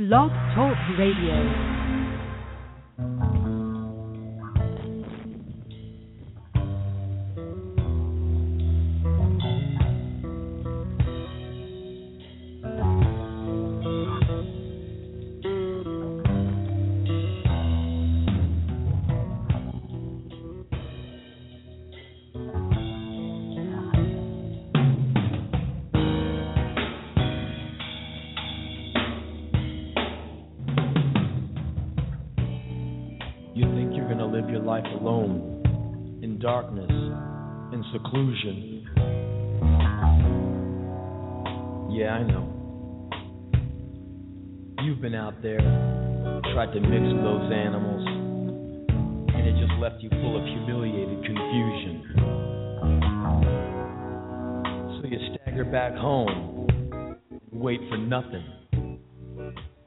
Blog Talk Radio. Seclusion. Yeah, I know. You've been out there, tried to mix with those animals, and it just left you full of humiliated confusion. So you stagger back home wait for nothing.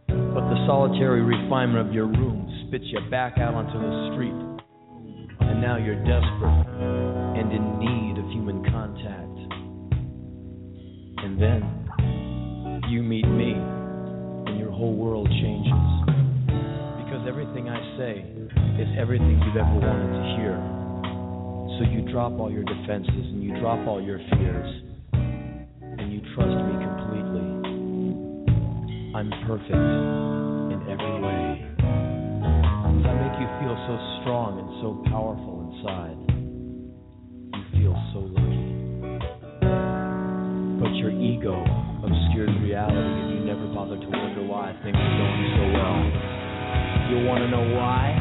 But the solitary refinement of your room spits you back out onto the street. And now you're desperate and in need of human contact. And then you meet me, and your whole world changes. Because everything I say is everything you've ever wanted to hear. So you drop all your defenses and you drop all your fears, and you trust me completely. I'm perfect in every way. I make you feel so strong and so powerful inside feel so lucky. But your ego obscures reality and you never bother to wonder why things are going so well. You want to know why?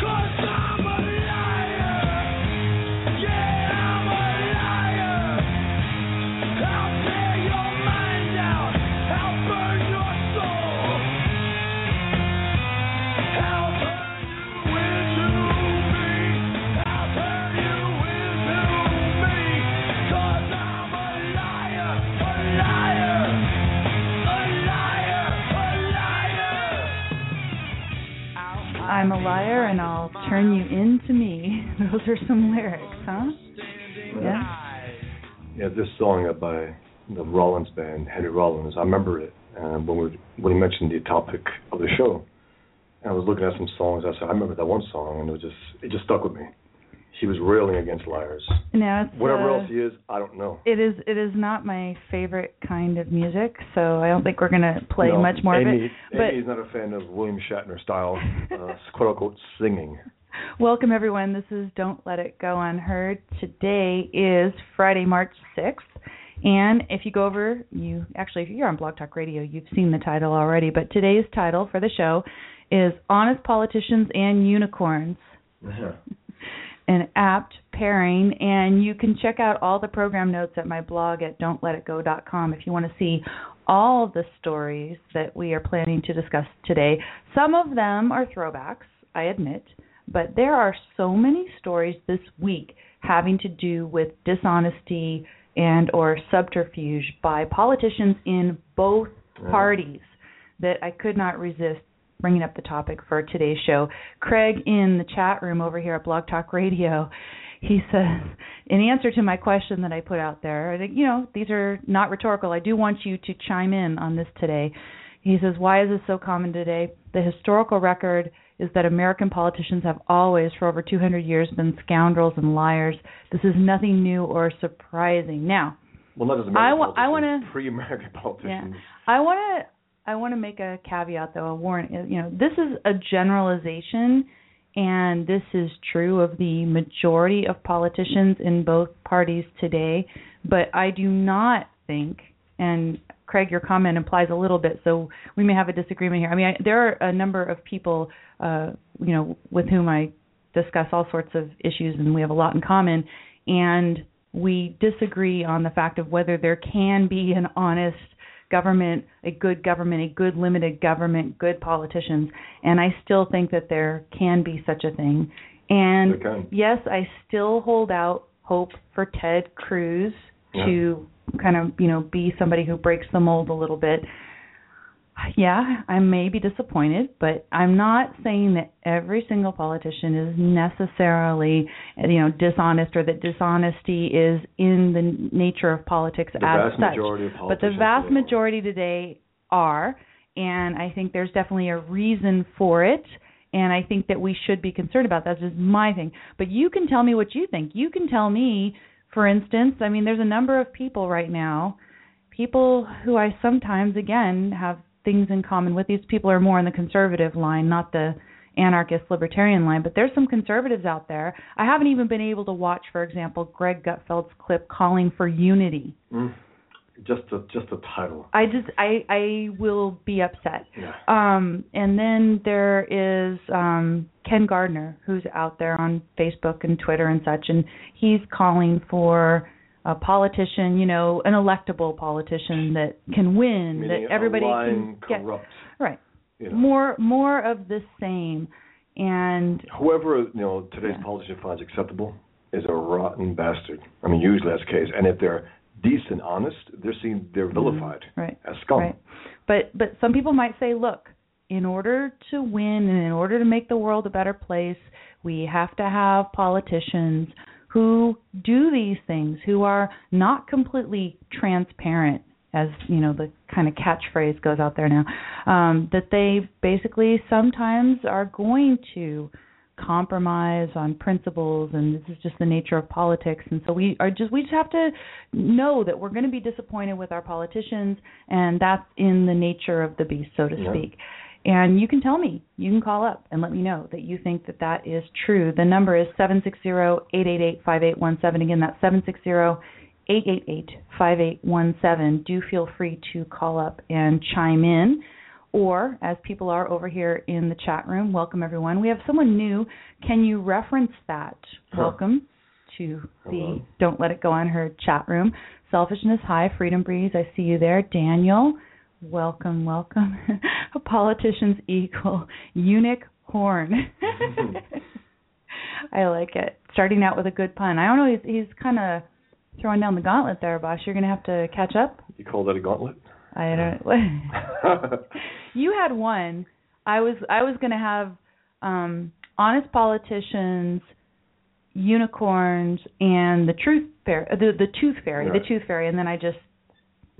Cause I'm I'm a liar and I'll turn you into me. Those are some lyrics, huh? Yeah. Yeah, this song by the Rollins band, Henry Rollins. I remember it uh, when we when he mentioned the topic of the show. And I was looking at some songs. I said, I remember that one song, and it was just it just stuck with me he was railing against liars. No, whatever uh, else he is, I don't know. It is it is not my favorite kind of music, so I don't think we're going to play no, much more Amy, of it. But Amy's not a fan of William Shatner style, uh, quote unquote, singing. Welcome everyone. This is Don't Let It Go Unheard. Today is Friday, March sixth. And if you go over, you actually, if you're on Blog Talk Radio, you've seen the title already. But today's title for the show is Honest Politicians and Unicorns. Uh-huh an apt pairing. And you can check out all the program notes at my blog at don'tletitgo.com if you want to see all the stories that we are planning to discuss today. Some of them are throwbacks, I admit, but there are so many stories this week having to do with dishonesty and or subterfuge by politicians in both parties that I could not resist bringing up the topic for today's show. Craig in the chat room over here at Blog Talk Radio, he says, in answer to my question that I put out there, you know, these are not rhetorical. I do want you to chime in on this today. He says, why is this so common today? The historical record is that American politicians have always, for over 200 years, been scoundrels and liars. This is nothing new or surprising. Now, well, not as American I, wa- I want to pre-American politicians. Yeah, I want to I want to make a caveat though, a warning. You know, this is a generalization, and this is true of the majority of politicians in both parties today. But I do not think, and Craig, your comment implies a little bit, so we may have a disagreement here. I mean, I, there are a number of people, uh, you know, with whom I discuss all sorts of issues, and we have a lot in common, and we disagree on the fact of whether there can be an honest government, a good government, a good limited government, good politicians, and I still think that there can be such a thing. And yes, I still hold out hope for Ted Cruz yeah. to kind of, you know, be somebody who breaks the mold a little bit yeah, I may be disappointed, but I'm not saying that every single politician is necessarily, you know, dishonest or that dishonesty is in the nature of politics the as such. Majority of but the vast majority today are, and I think there's definitely a reason for it. And I think that we should be concerned about that. That's just my thing. But you can tell me what you think. You can tell me, for instance, I mean, there's a number of people right now, people who I sometimes, again, have things in common with. These people are more in the conservative line, not the anarchist libertarian line, but there's some conservatives out there. I haven't even been able to watch, for example, Greg Gutfeld's clip calling for unity. Mm. Just a just the title. I just I I will be upset. Yeah. Um and then there is um Ken Gardner who's out there on Facebook and Twitter and such and he's calling for a politician, you know, an electable politician that can win, Meaning that everybody can get corrupt, right. You know. More more of the same, and whoever you know today's Yeah. politician finds acceptable is a rotten bastard. I mean, usually that's the case. And if they're decent, honest, they're seen they're vilified Mm-hmm. right, as scum. right. But but some people might say, look, in order to win and in order to make the world a better place, we have to have politicians who do these things, who are not completely transparent, as you know the kind of catchphrase goes out there now, um, that they basically sometimes are going to compromise on principles and this is just the nature of politics and so we are just we just have to know that we're going to be disappointed with our politicians and that's in the nature of the beast so to Yeah. speak and you can tell me. You can call up and let me know that you think that that is true. The number is seven six zero eight eight eight five eight one seven. Again that's seven six zero eight eight eight five eight one seven. Do feel free to call up and chime in. Or as people are over here in the chat room welcome everyone. We have someone new. Can you reference that? Huh. welcome to the Hello. don't let it go Unheard chat room. Selfishness high freedom breeze i see you there. Daniel welcome welcome politicians equal. Eunuch horn. I like it. Starting out with a good pun. I don't know he's he's kind of throwing down the gauntlet there boss you're going to have to catch up. You call that a gauntlet? i don't you had one. I was I was going to have um honest politicians, unicorns, and the truth fairy, the the tooth fairy, Right. the tooth fairy, and then I just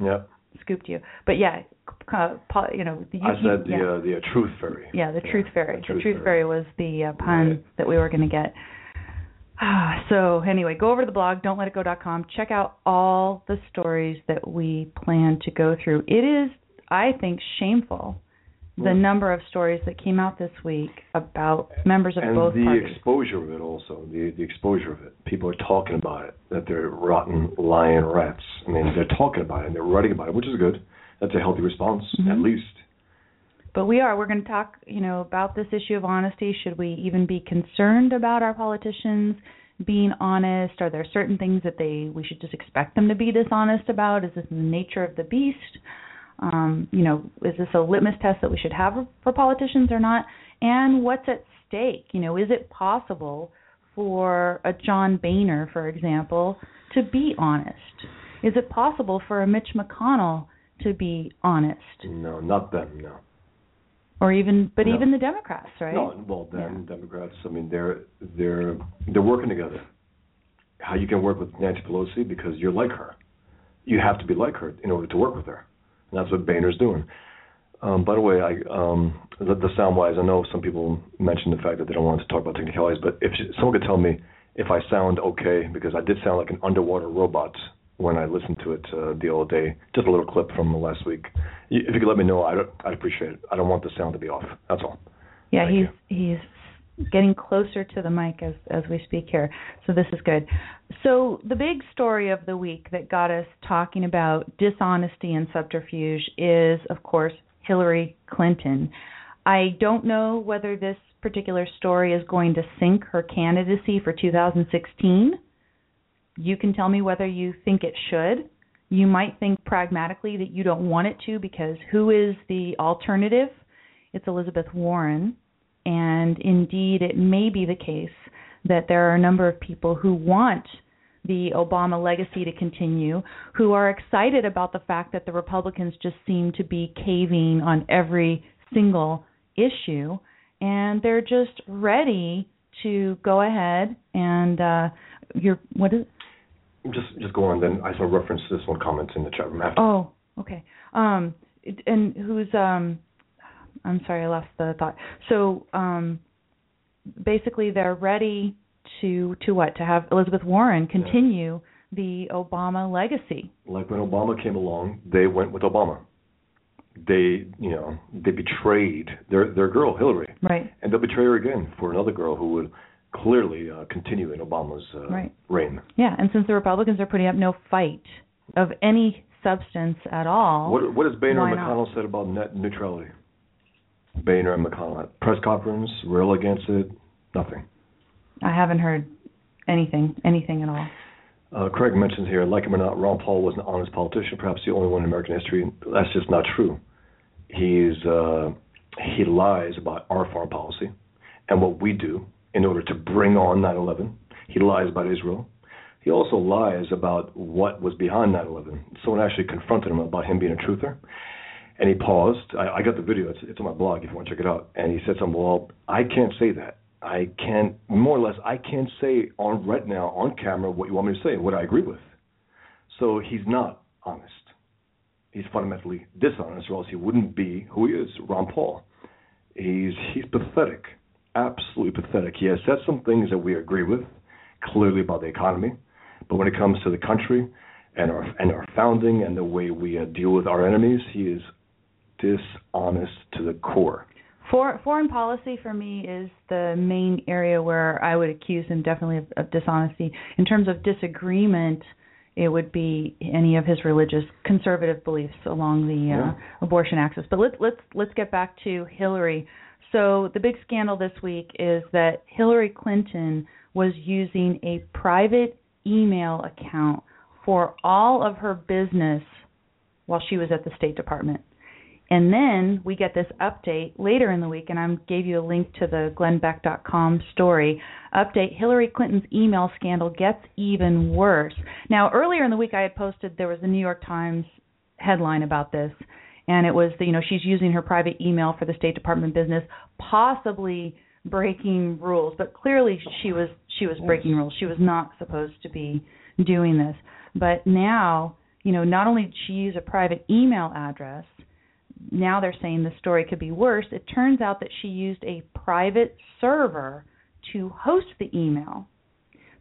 yeah. Scooped you. But yeah, uh, you know, you, I said the yeah. uh, the uh, truth fairy. Yeah, the truth fairy. the The truth fairy was the uh, pun Right. that we were going to get. So anyway, go over to the blog, don'tletitgo.com. Check out all the stories that we plan to go through. It is, I think, shameful the Well- number of stories that came out this week about members of and both the parties. exposure of it also the the exposure of it people are talking about it that they're rotten lying rats i mean they're talking about it and they're writing about it which is good that's a healthy response Mhm. at least But we are. We're going to talk, you know, about this issue of honesty. Should we even be concerned about our politicians being honest? Are there certain things that they we should just expect them to be dishonest about? Is this the nature of the beast? Um, you know, is this a litmus test that we should have for politicians or not? And what's at stake? You know, is it possible for a John Boehner, for example, to be honest? Is it possible for a Mitch McConnell to be honest? no not them no or even but No. even the Democrats, right? no well them democrats i mean they're they're they're working together how you can work with nancy pelosi because you're like her you have to be like her in order to work with her that's what boehner's doing Um, by the way, I, um, the, the sound wise, I know some people mentioned the fact that they don't want to talk about technicalities, but if someone could tell me if I sound okay, because I did sound like an underwater robot when I listened to it uh, the other day, just a little clip from last week. If you could let me know, I'd, I'd appreciate it. I don't want the sound to be off. That's all. yeah, Thank he's he's getting closer to the mic as as we speak here. So this is good. So the big story of the week that got us talking about dishonesty and subterfuge is of course Hillary Clinton. I don't know whether this particular story is going to sink her candidacy for 2016. You can tell me whether you think it should. You might think pragmatically that you don't want it to because who is the alternative? It's Elizabeth Warren. And indeed, it may be the case that there are a number of people who want the Obama legacy to continue, who are excited about the fact that the Republicans just seem to be caving on every single issue, and they're just ready to go ahead and uh you're what is just just go on then I saw reference to this one comment in the chat room after. Oh, okay. Um and who's um I'm sorry, I lost the thought. So um basically they're ready to to what? To have Elizabeth Warren continue yeah. the Obama legacy. Like when Obama came along, they went with Obama. They, you know, they betrayed their their girl Hillary, right? And they'll betray her again for another girl who would clearly uh, continue in Obama's uh, right. reign. Yeah, and since the Republicans are putting up no fight of any substance at all, what what has Boehner and McConnell said about net neutrality? Boehner and McConnell at press conference, real against it, nothing. I haven't heard anything, anything at all. Uh, Craig mentions here, like him or not, Ron Paul was an honest politician, perhaps the only one in American history. That's just not true. He's uh, he lies about our foreign policy and what we do in order to bring on 9/11. He lies about Israel. He also lies about what was behind 9/11. Someone actually confronted him about him being a truther, and he paused. I, I got the video. It's, it's on my blog if you want to check it out. And he said something. Well, I can't say that. I can't, more or less, I can't say on right now on camera what you want me to say, what I agree with. So he's not honest. He's fundamentally dishonest, or else he wouldn't be who he is, Ron Paul. He's he's pathetic, absolutely pathetic. He has said some things that we agree with, clearly about the economy, but when it comes to the country and our and our founding and the way we uh, deal with our enemies, he is dishonest to the core. For, foreign policy for me is the main area where I would accuse him definitely of, of dishonesty. In terms of disagreement, it would be any of his religious conservative beliefs along the uh, yeah. abortion axis. But let's let's let's get back to Hillary. So the big scandal this week is that Hillary Clinton was using a private email account for all of her business while she was at the State Department. And then we get this update later in the week, and I gave you a link to the glennbeck.com story. Update Hillary Clinton's email scandal gets even worse. Now, earlier in the week, I had posted there was a New York Times headline about this, and it was, that, you know, she's using her private email for the State Department business, possibly breaking rules. But clearly, she was she was breaking rules. She was not supposed to be doing this. But now, you know, not only did she use a private email address, now they're saying the story could be worse. It turns out that she used a private server to host the email.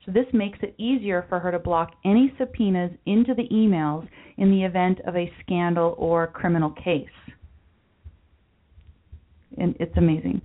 So this makes it easier for her to block any subpoenas into the emails in the event of a scandal or criminal case. And it's amazing.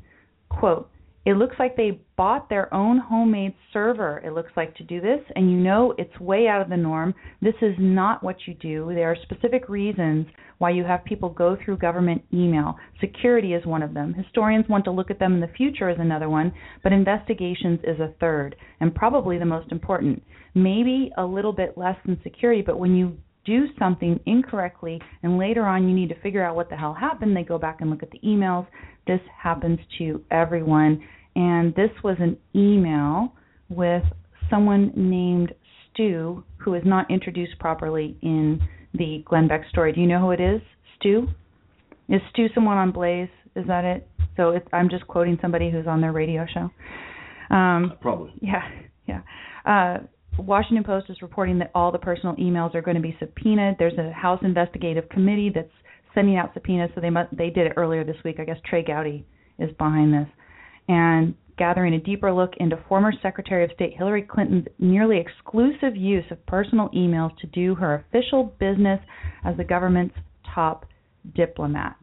Quote, it looks like they bought their own homemade server, it looks like, to do this, and you know it's way out of the norm. This is not what you do. There are specific reasons why you have people go through government email. Security is one of them. Historians want to look at them in the future is another one, but investigations is a third, and probably the most important. Maybe a little bit less than security, but when you do something incorrectly and later on you need to figure out what the hell happened, they go back and look at the emails. This happens to everyone and this was an email with someone named Stu who is not introduced properly in the Glenn Beck story. Do you know who it is? Stu? Is Stu someone on Blaze? Is that it? So it's, I'm just quoting somebody who's on their radio show. Um, Probably. Yeah, yeah. Uh, Washington Post is reporting that all the personal emails are going to be subpoenaed. There's a House investigative committee that's sending out subpoenas, so they must, they did it earlier this week. I guess Trey Gowdy is behind this and gathering a deeper look into former Secretary of State Hillary Clinton's nearly exclusive use of personal emails to do her official business as the government's top diplomat.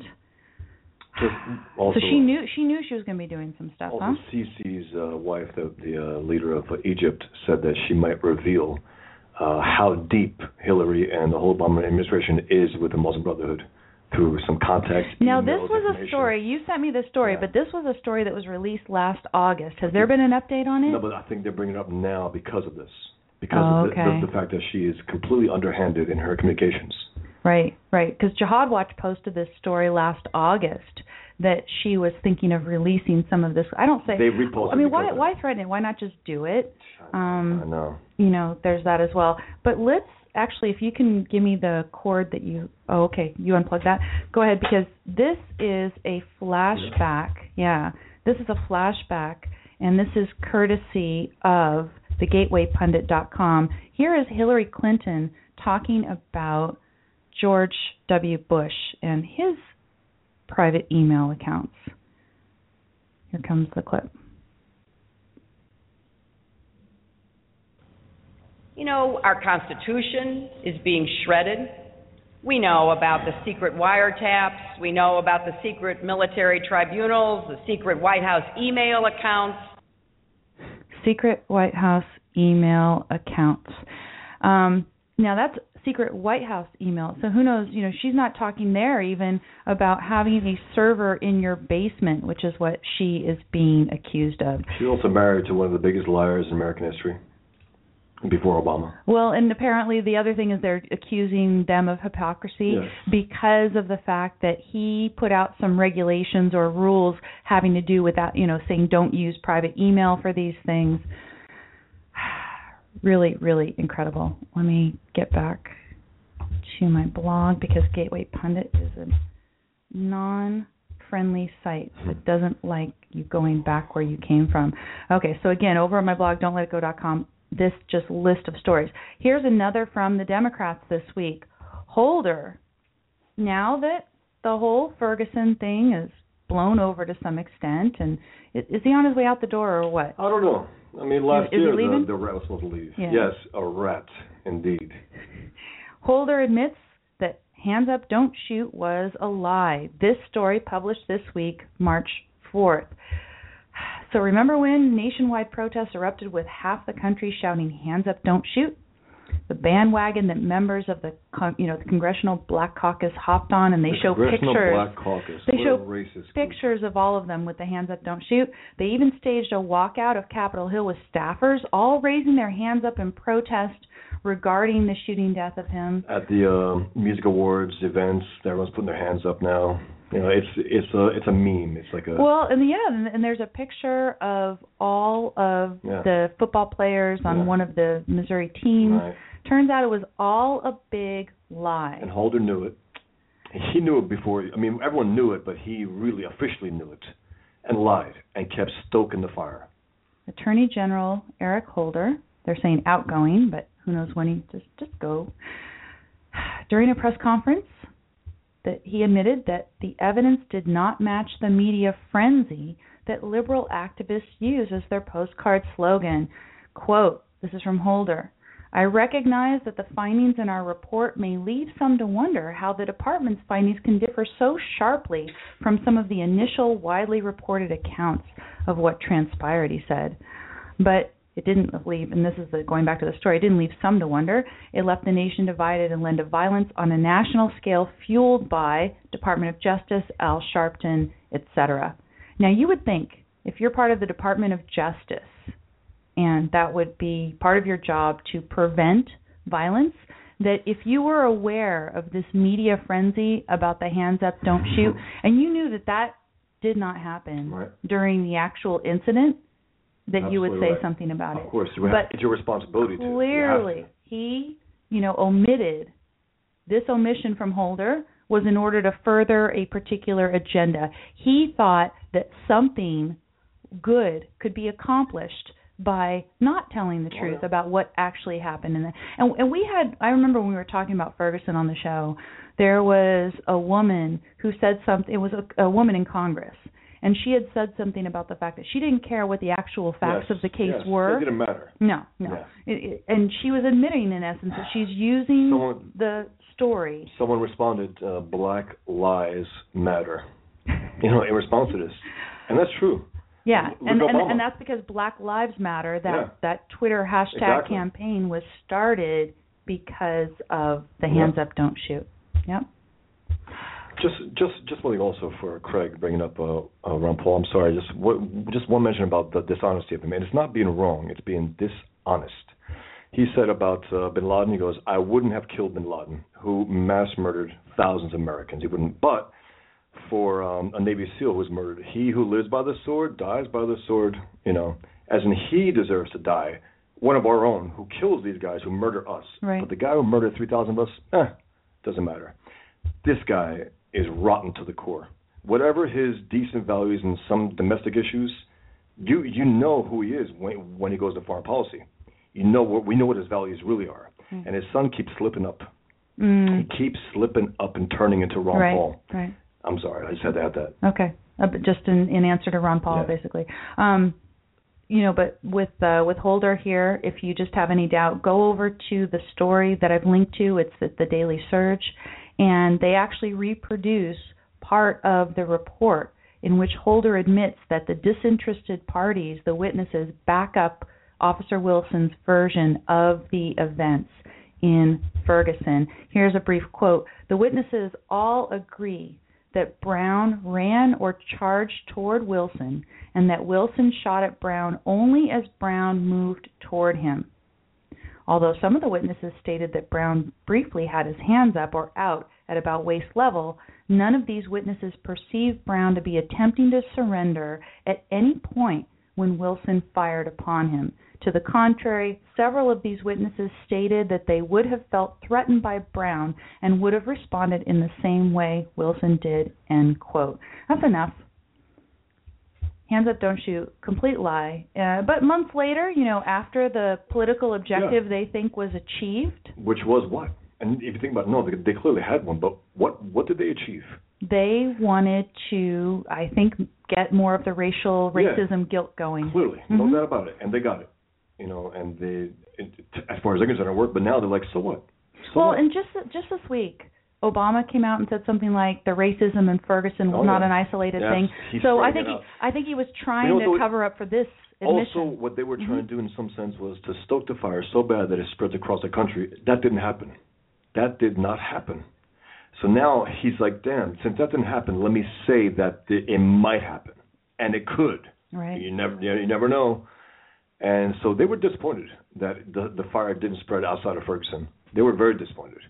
So she knew she knew she was going to be doing some stuff, also huh? Sisi's uh, wife, the, the uh, leader of uh, Egypt, said that she might reveal uh, how deep Hillary and the whole Obama administration is with the Muslim Brotherhood some context. Now, this was a story. You sent me this story, yeah. but this was a story that was released last August. Has there been an update on it? No, but I think they're bringing it up now because of this. because Oh, of the, the, the fact that she is completely underhanded in her communications. Right, right. Because Jihad Watch posted this story last August that she was thinking of releasing some of this. I don't say. They reposted I mean, why why threaten it? Why not just do it? Um, I know. you know, there's that as well. But let's actually, if you can give me the cord that you. Oh, okay. You unplug that. Go ahead because this is a flashback. Yeah, this is a flashback, and this is courtesy of thegatewaypundit.com. Here is Hillary Clinton talking about George W. Bush and his private email accounts. Here comes the clip. You know, our Constitution is being shredded. We know about the secret wiretaps. We know about the secret military tribunals, the secret White House email accounts. secret White House email accounts. Um, now that's secret White House email. So who knows? You know, she's not talking there even about having a server in your basement, which is what she is being accused of. She's also married to one of the biggest liars in American history. Before Obama. Well, and apparently the other thing is they're accusing them of hypocrisy Yes. because of the fact that he put out some regulations or rules having to do with that, you know, saying don't use private email for these things. Really, really incredible. Let me get back to my blog because Gateway Pundit is a non-friendly site that doesn't like you going back where you came from. Okay, so again, over on my blog, don'tletitgo.com, this just list of stories. Here's another from the Democrats this week. Holder, now that the whole Ferguson thing is blown over to some extent, and is he on his way out the door or what? I don't know. I mean, last Is- is year the, the rat was supposed to leave. Yeah. Yes, a rat, indeed. Holder admits that Hands Up Don't Shoot was a lie. This story published this week, March 4th. So remember when nationwide protests erupted with half the country shouting "Hands up, don't shoot"? The bandwagon that members of the con- you know the Congressional Black Caucus hopped on, and they the show pictures. Black Caucus. They what show racist group. pictures of all of them with the hands up, don't shoot. They even staged a walkout of Capitol Hill with staffers, all raising their hands up in protest regarding the shooting death of him. At the um, music awards events, everyone's putting their hands up now. You know, it's it's a it's a meme. It's like a Well, and yeah, and, and there's a picture of all of Yeah. the football players on Yeah. one of the Missouri teams. right. Turns out it was all a big lie. And Holder knew it. He knew it before. I mean, everyone knew it, but he really officially knew it, and lied and kept stoking the fire. Attorney General Eric Holder, they're saying outgoing, but who knows when he just just go. During a press conference, that he admitted that the evidence did not match the media frenzy that liberal activists use as their postcard slogan. Quote, this is from Holder. I recognize that the findings in our report may lead some to wonder how the department's findings can differ so sharply from some of the initial widely reported accounts of what transpired, he said. But it didn't leave, and this is the, going back to the story, it didn't leave some to wonder. It left the nation divided and led to violence on a national scale fueled by Department of Justice, Al Sharpton, etc. Now, you would think if you're part of the Department of Justice, and that would be part of your job to prevent violence, that if you were aware of this media frenzy about the hands up, don't shoot, and you knew that that did not happen Right. during the actual incident, that you would say right. something about Of it. Of course, you have, But it's your responsibility Clearly, to. he, you know, omitted this omission from Holder was in order to further a particular agenda. He thought that something good could be accomplished by not telling the truth about what actually happened in the and and we had I remember when we were talking about Ferguson on the show there was a woman who said something it was a, a woman in Congress and she had said something about the fact that she didn't care what the actual facts Yes, of the case yes, were It didn't matter. no, no. Yeah. It, it, and she was admitting, in essence, that she's using Someone- the story. Someone responded, uh, "Black lives matter." You know, in response to this, and that's true. Yeah, Look and, and and that's because Black Lives Matter. That Yeah. that Twitter hashtag Exactly. campaign was started because of the Yeah. hands up, don't shoot. Yep. Just, just, just one also for Craig bringing up uh, uh, Ron Paul. I'm sorry. Just, what, just one mention about the dishonesty of him, and it's not being wrong; it's being dishonest. he said about uh, Bin Laden. He goes, "I wouldn't have killed Bin Laden, who mass murdered thousands of Americans. He wouldn't, but." For um, a Navy SEAL who was murdered, he who lives by the sword dies by the sword. You know, as in he deserves to die. One of our own who kills these guys who murder us. Right. But the guy who murdered three thousand of us, eh, doesn't matter. This guy is rotten to the core. Whatever his decent values and some domestic issues, you you know who he is when when he goes to foreign policy. You know what we know what his values really are. Mm. And his son keeps slipping up. Mm. He keeps slipping up and turning into Ron right. Paul. Right. I'm sorry, I just had to add that. Okay. Uh, but just in, in answer to Ron Paul, Yeah. basically. Um, you know, but with uh, with Holder here, if you just have any doubt, go over to the story that I've linked to. It's at the Daily Surge, and they actually reproduce part of the report in which Holder admits that the disinterested parties, the witnesses, back up Officer Wilson's version of the events in Ferguson. Here's a brief quote The witnesses all agree that Brown ran or charged toward Wilson and that Wilson shot at Brown only as Brown moved toward him. Although some of the witnesses stated that Brown briefly had his hands up or out at about waist level, none of these witnesses perceived Brown to be attempting to surrender at any point when Wilson fired upon him. To the contrary, several of these witnesses stated that they would have felt threatened by Brown and would have responded in the same way Wilson did. End quote. That's enough. Hands up, don't shoot. Complete lie. Uh, but months later, you know, after the political objective they think was achieved, Which was what? And if you think about it, no, they, they clearly had one, but what what did they achieve? they wanted to, I think, get more of the racial Yeah. racism guilt going. Clearly, no Mhm. doubt about it, and they got it. You know, and they, it, as far as they're concerned, it worked. But now they're like, so what? So well, what? and just just this week, Obama came out and said something like the racism in Ferguson was Oh, not yeah. an isolated Yes, thing. he's So I think he. I think he was trying You know to cover up for this admission. Also, what they were trying Mhm. to do in some sense was to stoke the fire so bad that it spreads across the country. That didn't happen. That did not happen. So now he's like, damn, since that didn't happen, let me say that it it might happen. And it could. right. You never you never know. And so they were disappointed that the the fire didn't spread outside of Ferguson. They were very disappointed.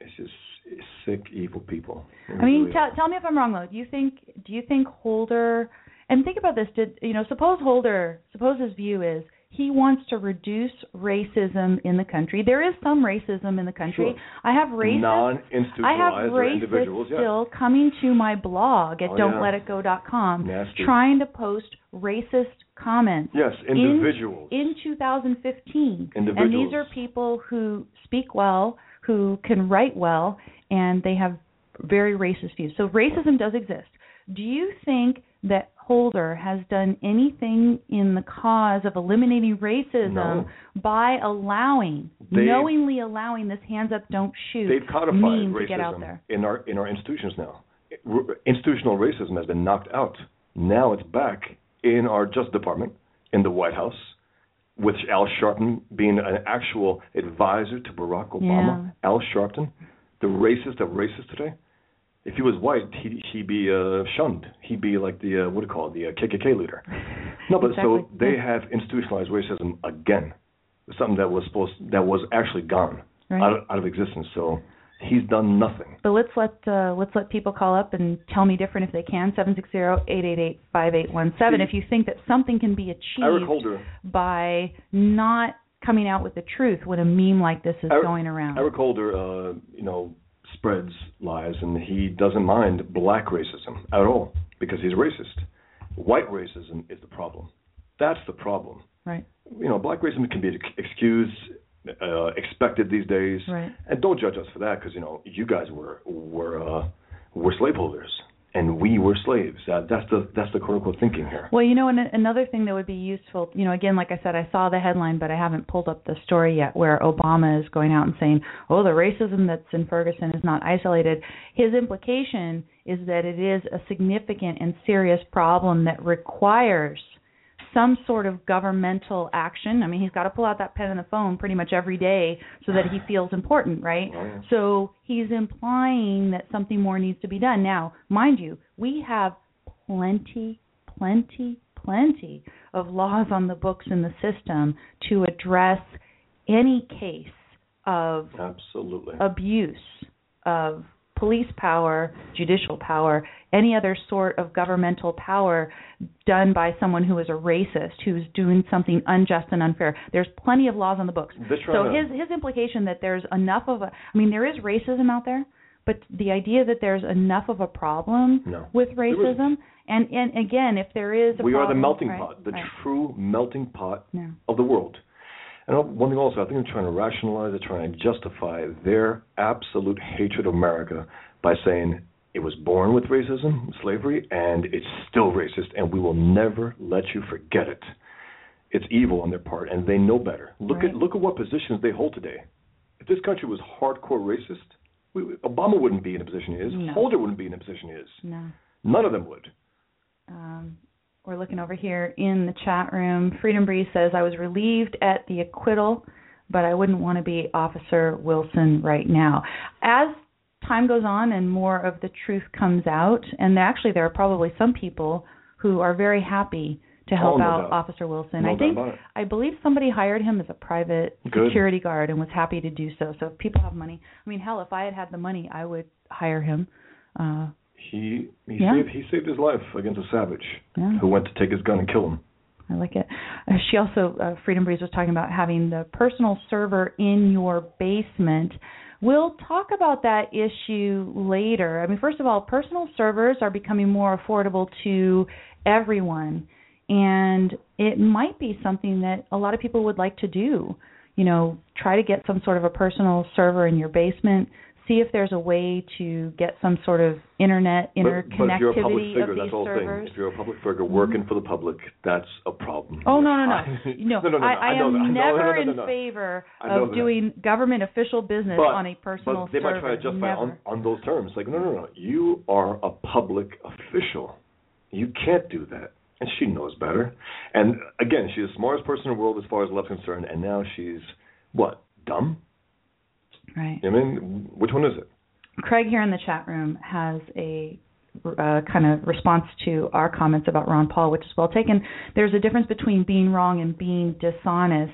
It's just it's sick, evil people. It I mean, really tell tell me if I'm wrong though. Do you think do you think Holder and think about this? Did you know? Suppose Holder, suppose his view is he wants to reduce racism in the country. There is some racism in the country. Sure. I have racist, I have racists individuals. Yeah. still coming to my blog at Oh, yeah. don'tletitgo.com Nasty. trying to post racist comments. Yes, individuals. in 2015. Individuals. And these are people who speak well, who can write well, and they have very racist views. So racism does exist. Do you think that Holder has done anything in the cause of eliminating racism No. by allowing, They- knowingly allowing this hands up, don't shoot They've codified meme to get out racism there? in our in our institutions now. Institutional racism has been knocked out. Now it's back in our Justice Department, in the White House, with Al Sharpton being an actual advisor to Barack Obama. Al Sharpton, the racist of racists today. If he was white, he'd, he'd be uh, shunned. He'd be like the uh, what do you call it, the uh, KKK leader. No, but Exactly. so they Yeah. have institutionalized racism again. Something that was supposed that was actually gone Right. out, of, out of existence. So he's done nothing. But let's let uh, let's let people call up and tell me different if they can. Seven six zero eight eight eight five eight one seven. If you think that something can be achieved by not coming out with the truth when a meme like this is Eric- going around. Eric Holder, uh, you know, spreads lies, and he doesn't mind black racism at all because he's racist. White racism is the problem. That's the problem. Right. You know, black racism can be ex- excused, uh, expected these days, Right. and don't judge us for that because you know you guys were were uh, were slaveholders and we were slaves. Uh, that's the that's the quote unquote thinking here. Well, you know, and another thing that would be useful, you know, again, like I said, I saw the headline, but I haven't pulled up the story yet, where Obama is going out and saying, "Oh, the racism that's in Ferguson is not isolated." His implication is that it is a significant and serious problem that requires some sort of governmental action. I mean, he's got to pull out that pen and the phone pretty much every day so that he feels important, right? Oh, yeah. So he's implying that something more needs to be done. Now, mind you, we have plenty, plenty, plenty of laws on the books in the system to address any case of Absolutely. abuse of police power, judicial power, any other sort of governmental power done by someone who is a racist, who's doing something unjust and unfair. There's plenty of laws on the books. So to- his his implication that there's enough of a I mean there is racism out there, but the idea that there's enough of a problem No. with racism and and again if there is a we are the melting right, pot, the right. true melting pot of the world. And one thing also, I think they're trying to rationalize, they're trying to justify their absolute hatred of America by saying it was born with racism, slavery, and it's still racist, and we will never let you forget it. It's evil on their part, and they know better. Look Right. at look at what positions they hold today. If this country was hardcore racist, we, Obama wouldn't be in the position he is. No. Holder wouldn't be in the position he is. No. None of them would. Um, we're looking over here in the chat room. Freedom Breeze says, I was relieved at the acquittal, but I wouldn't want to be Officer Wilson right now. As time goes on and more of the truth comes out, and actually there are probably some people who are very happy to help Oh, no out doubt. Officer Wilson. No I think. I believe somebody hired him as a private Good. security guard and was happy to do so. So if people have money, I mean, hell, if I had had the money, I would hire him. Uh, He he Yeah. saved he saved his life against a savage Yeah. who went to take his gun and kill him. I like it. Uh, she also, uh, Freedom Breeze was talking about having the personal server in your basement. We'll talk about that issue later. I mean, first of all, personal servers are becoming more affordable to everyone, and it might be something that a lot of people would like to do. You know, try to get some sort of a personal server in your basement. See if there's a way to get some sort of internet But, interconnectivity but if you're a public figure, that's the servers. Mm-hmm. thing. If you're a public figure working for the public, that's a problem. Oh no no no no! no, no, no, I, I, I am that. Never in favor of doing government official business but, on a personal but they server. might try to justify on, on those terms. Like, no, no, no. You are a public official. You can't do that. And she knows better. And again, she's the smartest person in the world as far as love's concerned. And now she's what? Dumb? Right. I mean, which one is it? Craig here in the chat room has a uh, kind of response to our comments about Ron Paul, which is well taken. There's a difference between being wrong and being dishonest,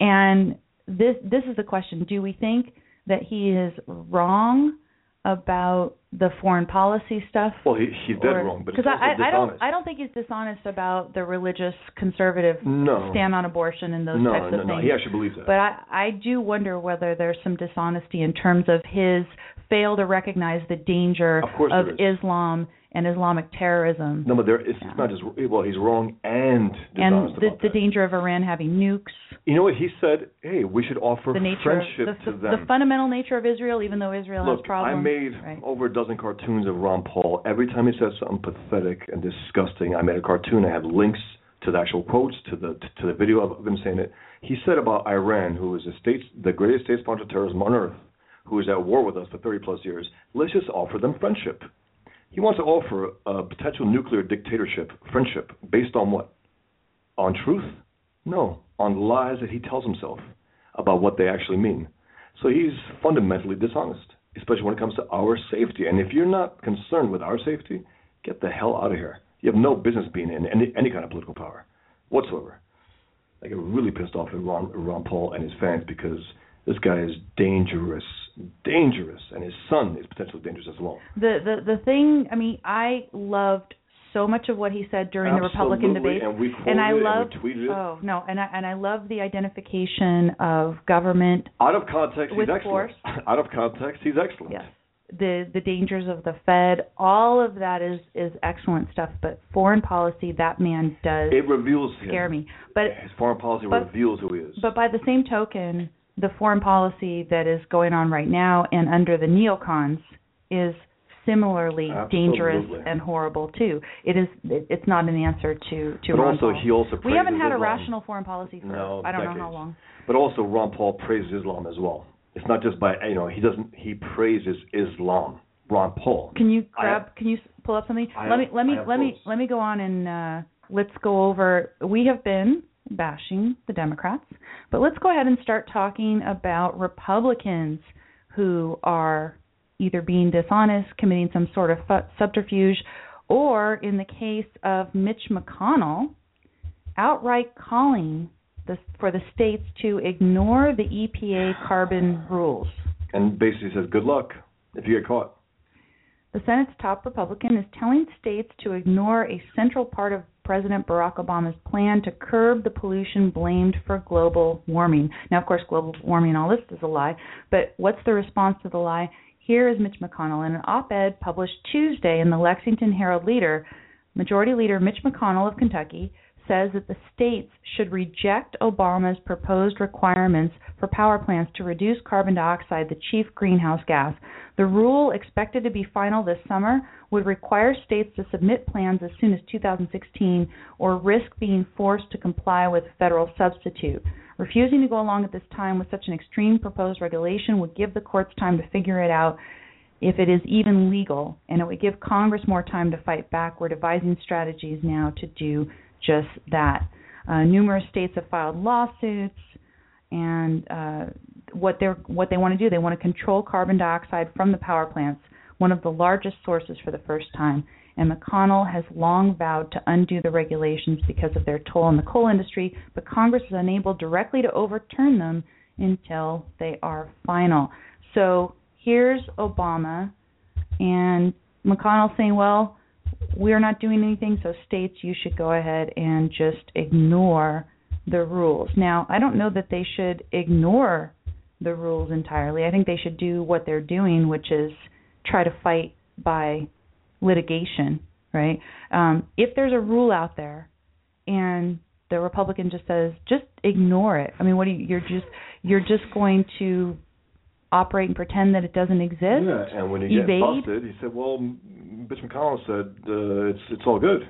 and this this is the question: Do we think that he is wrong about the foreign policy stuff? Well, he, he's dead Or- wrong, but it's 'cause also I, I don't I don't think he's dishonest about the religious conservative No. stand on abortion and those no, types no, of no. things. He actually believes that. But I I do wonder whether there's some dishonesty in terms of his fail to recognize the danger Of course of Islam and Islamic terrorism no, but there, it's, Yeah. not just well, he's wrong and and the, the danger of Iran having nukes, You know what he said? Hey, we should offer the nature friendship of the, to the, them. the fundamental nature of Israel, even though Israel has Look, problems. I made right. over a dozen cartoons of Ron Paul. Every time he says something pathetic and disgusting, I made a cartoon. I have links to the actual quotes, to the to the video of him saying it. He said about Iran, who is the state, the greatest state sponsor of terrorism on earth, who is at war with us for 30 plus years. Let's just offer them friendship. He wants to offer a potential nuclear dictatorship friendship based on what? On truth? No, on lies that he tells himself about what they actually mean. So he's fundamentally dishonest, especially when it comes to our safety. And if you're not concerned with our safety, get the hell out of here. You have no business being in any, any kind of political power whatsoever. I get really pissed off at Ron, Ron Paul and his fans because this guy is dangerous, dangerous, and his son is potentially dangerous as well. The the the thing, I mean, I loved so much of what he said during the Republican Absolutely, debate, and we and I it and loved. tweeted it. Oh no, and I and I love the identification of government. Out of context, With he's excellent. Out of context, he's excellent. Yes, the the dangers of the Fed, all of that is is excellent stuff. But foreign policy, that man does It reveals him. scare me. But His foreign policy but- reveals who he is. But by the same token, the foreign policy that is going on right now and under the neocons is similarly dangerous and horrible too. It is. It, it's not an answer to to But Ron also, Paul. he also we haven't had a Islam. rational foreign policy for No, I don't know how long. But also, Ron Paul praises Islam as well. It's not just by you know he doesn't he praises Islam. Ron Paul. Can you grab? have- can you pull up something? I let have- me let me let me let me go on and uh, let's go over. We have been bashing the Democrats, but let's go ahead and start talking about Republicans who are either being dishonest, committing some sort of subterfuge, or in the case of Mitch McConnell, outright calling the, for the states to ignore the EPA carbon rules. And basically says, good luck if you get caught. The Senate's top Republican is telling states to ignore a central part of President Barack Obama's plan to curb the pollution blamed for global warming. Now, of course, global warming, all this is a lie, but what's the response to the lie? Here is Mitch McConnell in an op ed published Tuesday in the Lexington Herald Leader. Majority Leader Mitch McConnell of Kentucky says that the states should reject Obama's proposed requirements for power plants to reduce carbon dioxide, the chief greenhouse gas. The rule, expected to be final this summer, would require states to submit plans as soon as 2016 or risk being forced to comply with a federal substitute. Refusing to go along at this time with such an extreme proposed regulation would give the courts time to figure it out if it is even legal, and it would give Congress more time to fight back. We're devising strategies now to do just that. Uh, numerous states have filed lawsuits, and uh, what they what they want to do, they want to control carbon dioxide from the power plants, one of the largest sources for the first time. And McConnell has long vowed to undo the regulations because of their toll on the coal industry, but Congress is unable directly to overturn them until they are final. So here's Obama and McConnell saying, well, we're not doing anything, so states, you should go ahead and just ignore the rules. Now, I don't know that they should ignore the rules entirely. I think they should do what they're doing, which is try to fight by litigation, right? Um, if there's a rule out there and the Republican just says, just ignore it. I mean, what do you, you're just you're just going to operate and pretend that it doesn't exist. Yeah, and when he evade. gets busted, he said, "Well, Mitch McConnell said uh, it's it's all good."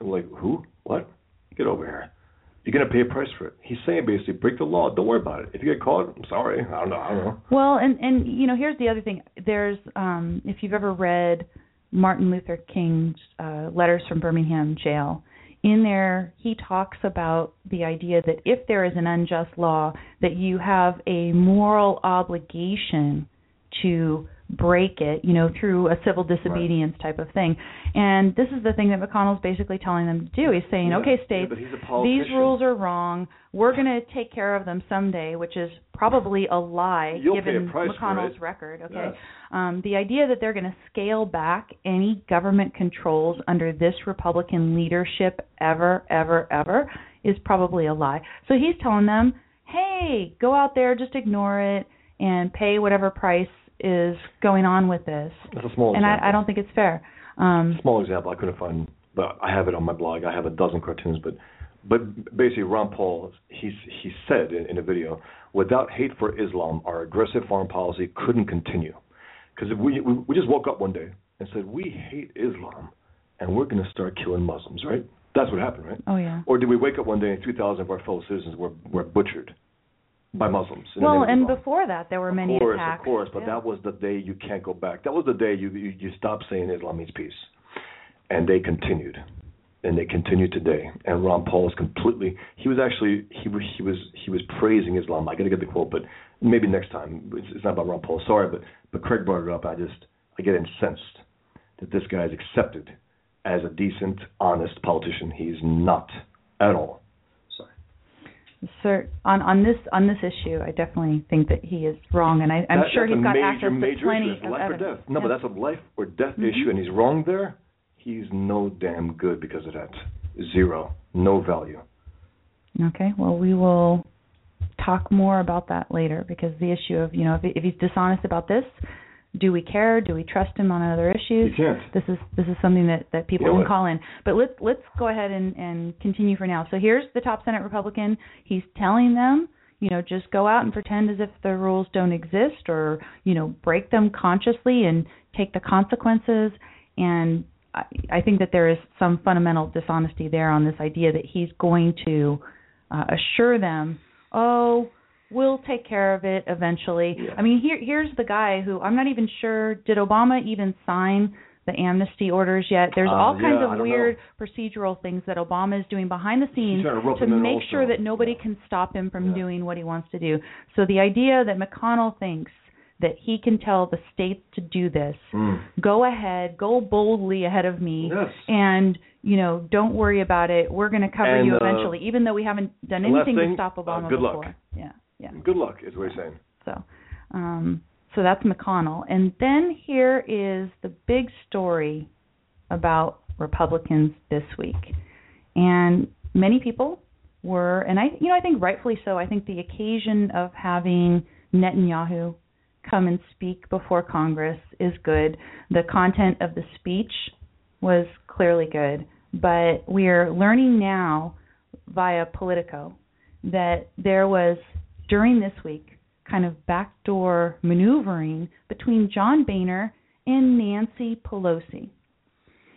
I'm like, "Who? What? Get over here! You're gonna pay a price for it." He's saying basically, break the law. Don't worry about it. If you get caught, I'm sorry. I don't know. I don't know. Well, and and you know, here's the other thing. There's um if you've ever read Martin Luther King's uh, letters from Birmingham jail, in there he talks about the idea that if there is an unjust law that you have a moral obligation to break it you know through a civil disobedience right. type of thing. And this is the thing that mcconnell's basically telling them to do. He's saying yeah. okay states yeah, these rules are wrong. We're going to take care of them someday which is probably a lie You'll given mcconnell's record okay? Yes. um, the idea that they're going to scale back any government controls under this republican leadership ever ever ever is probably a lie. So he's telling them hey go out there just ignore it and pay whatever price is going on with this. That's a small and example. I, I don't think it's fair. Um, small example. I couldn't find, but I have it on my blog. I have a dozen cartoons, but but basically Ron Paul he's he said in, in a video, without hate for Islam, our aggressive foreign policy couldn't continue, because we, we we just woke up one day and said we hate Islam, and we're going to start killing Muslims, right? That's what happened, right? Oh yeah. Or did we wake up one day and 3,000 of our fellow citizens were were butchered? By Muslims. Well, and before that, there were of many course, attacks. Of course, but yeah. that was the day you can't go back. That was the day you you, you stopped saying Islam means peace, and they continued, and they continue today. And Ron Paul is completely. He was actually he was he was he was praising Islam. I got to get the quote, but maybe next time. It's, it's not about Ron Paul. Sorry, but but Craig brought it up. I just I get incensed that this guy is accepted as a decent, honest politician. He's not at all. Sir, on on this on this issue, I definitely think that he is wrong, and I, I'm that, sure he's got major, access major to plenty issue. of life evidence. or death. No, yeah. but that's a life or death mm-hmm. issue, and he's wrong there. He's no damn good because of that. Zero, no value. Okay, well, we will talk more about that later because the issue of you know if, if he's dishonest about this, do we care? Do we trust him on other issues? You can't. This is this is something that, that people You know can call in. But let's let's go ahead and, and continue for now. So here's the top Senate Republican. He's telling them, you know, just go out and pretend as if the rules don't exist, or you know, break them consciously and take the consequences. And I, I think that there is some fundamental dishonesty there on this idea that he's going to uh, assure them, oh, we'll take care of it eventually. Yeah. I mean, here here's the guy who I'm not even sure did Obama even sign the amnesty orders yet. There's Uh, all kinds yeah, of weird procedural things that Obama is doing behind the scenes to to make also. sure that nobody can stop him from Yeah. doing what he wants to do. So the idea that McConnell thinks that he can tell the states to do this. Mm. Go ahead, go boldly ahead of me, Yes. and you know, don't worry about it. We're going to cover And, you uh, eventually, even though we haven't done anything thing, to stop uh, Obama good luck. before. Yeah, yeah. Good luck is what he's saying. So, um, so that's McConnell, and then here is the big story about Republicans this week, and many people were, and I, you know, I think rightfully so. I think the occasion of having Netanyahu come and speak before Congress is good. The content of the speech was clearly good, but we are learning now via Politico that there was during this week kind of backdoor maneuvering between John Boehner and Nancy Pelosi.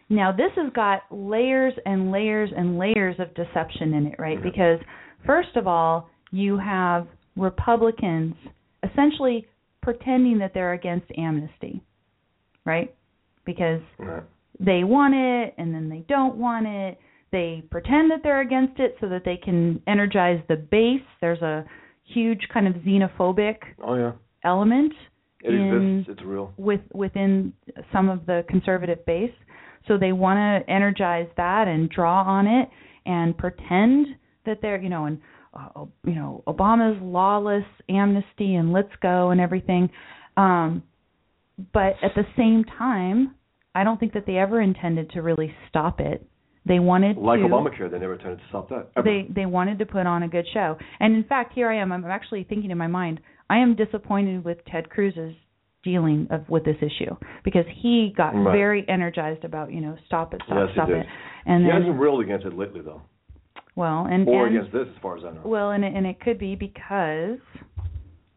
Now, this has got layers and layers and layers of deception in it, right? Because, first of all, you have Republicans essentially pretending that they're against amnesty, right? Because Right. they want it and then they don't want it. They pretend that they're against it so that they can energize the base. There's a huge kind of xenophobic Oh yeah. element It in exists. It's real. with within some of the conservative base. So they want to energize that and draw on it and pretend that they're, you know, and uh, you know, Obama's lawless amnesty and let's go and everything. Um but at the same time, I don't think that they ever intended to really stop it. They wanted Like to Obamacare, they never intended to stop that. Ever. they they wanted to put on a good show. And in fact, here I am. I'm actually thinking in my mind, I am disappointed with Ted Cruz's dealing of with this issue because he got Right. very energized about you know stop it, stop, Yes, he stop it, and he then hasn't railed against it lately, though, well and or and against this, as far as I know. well and it, and it could be because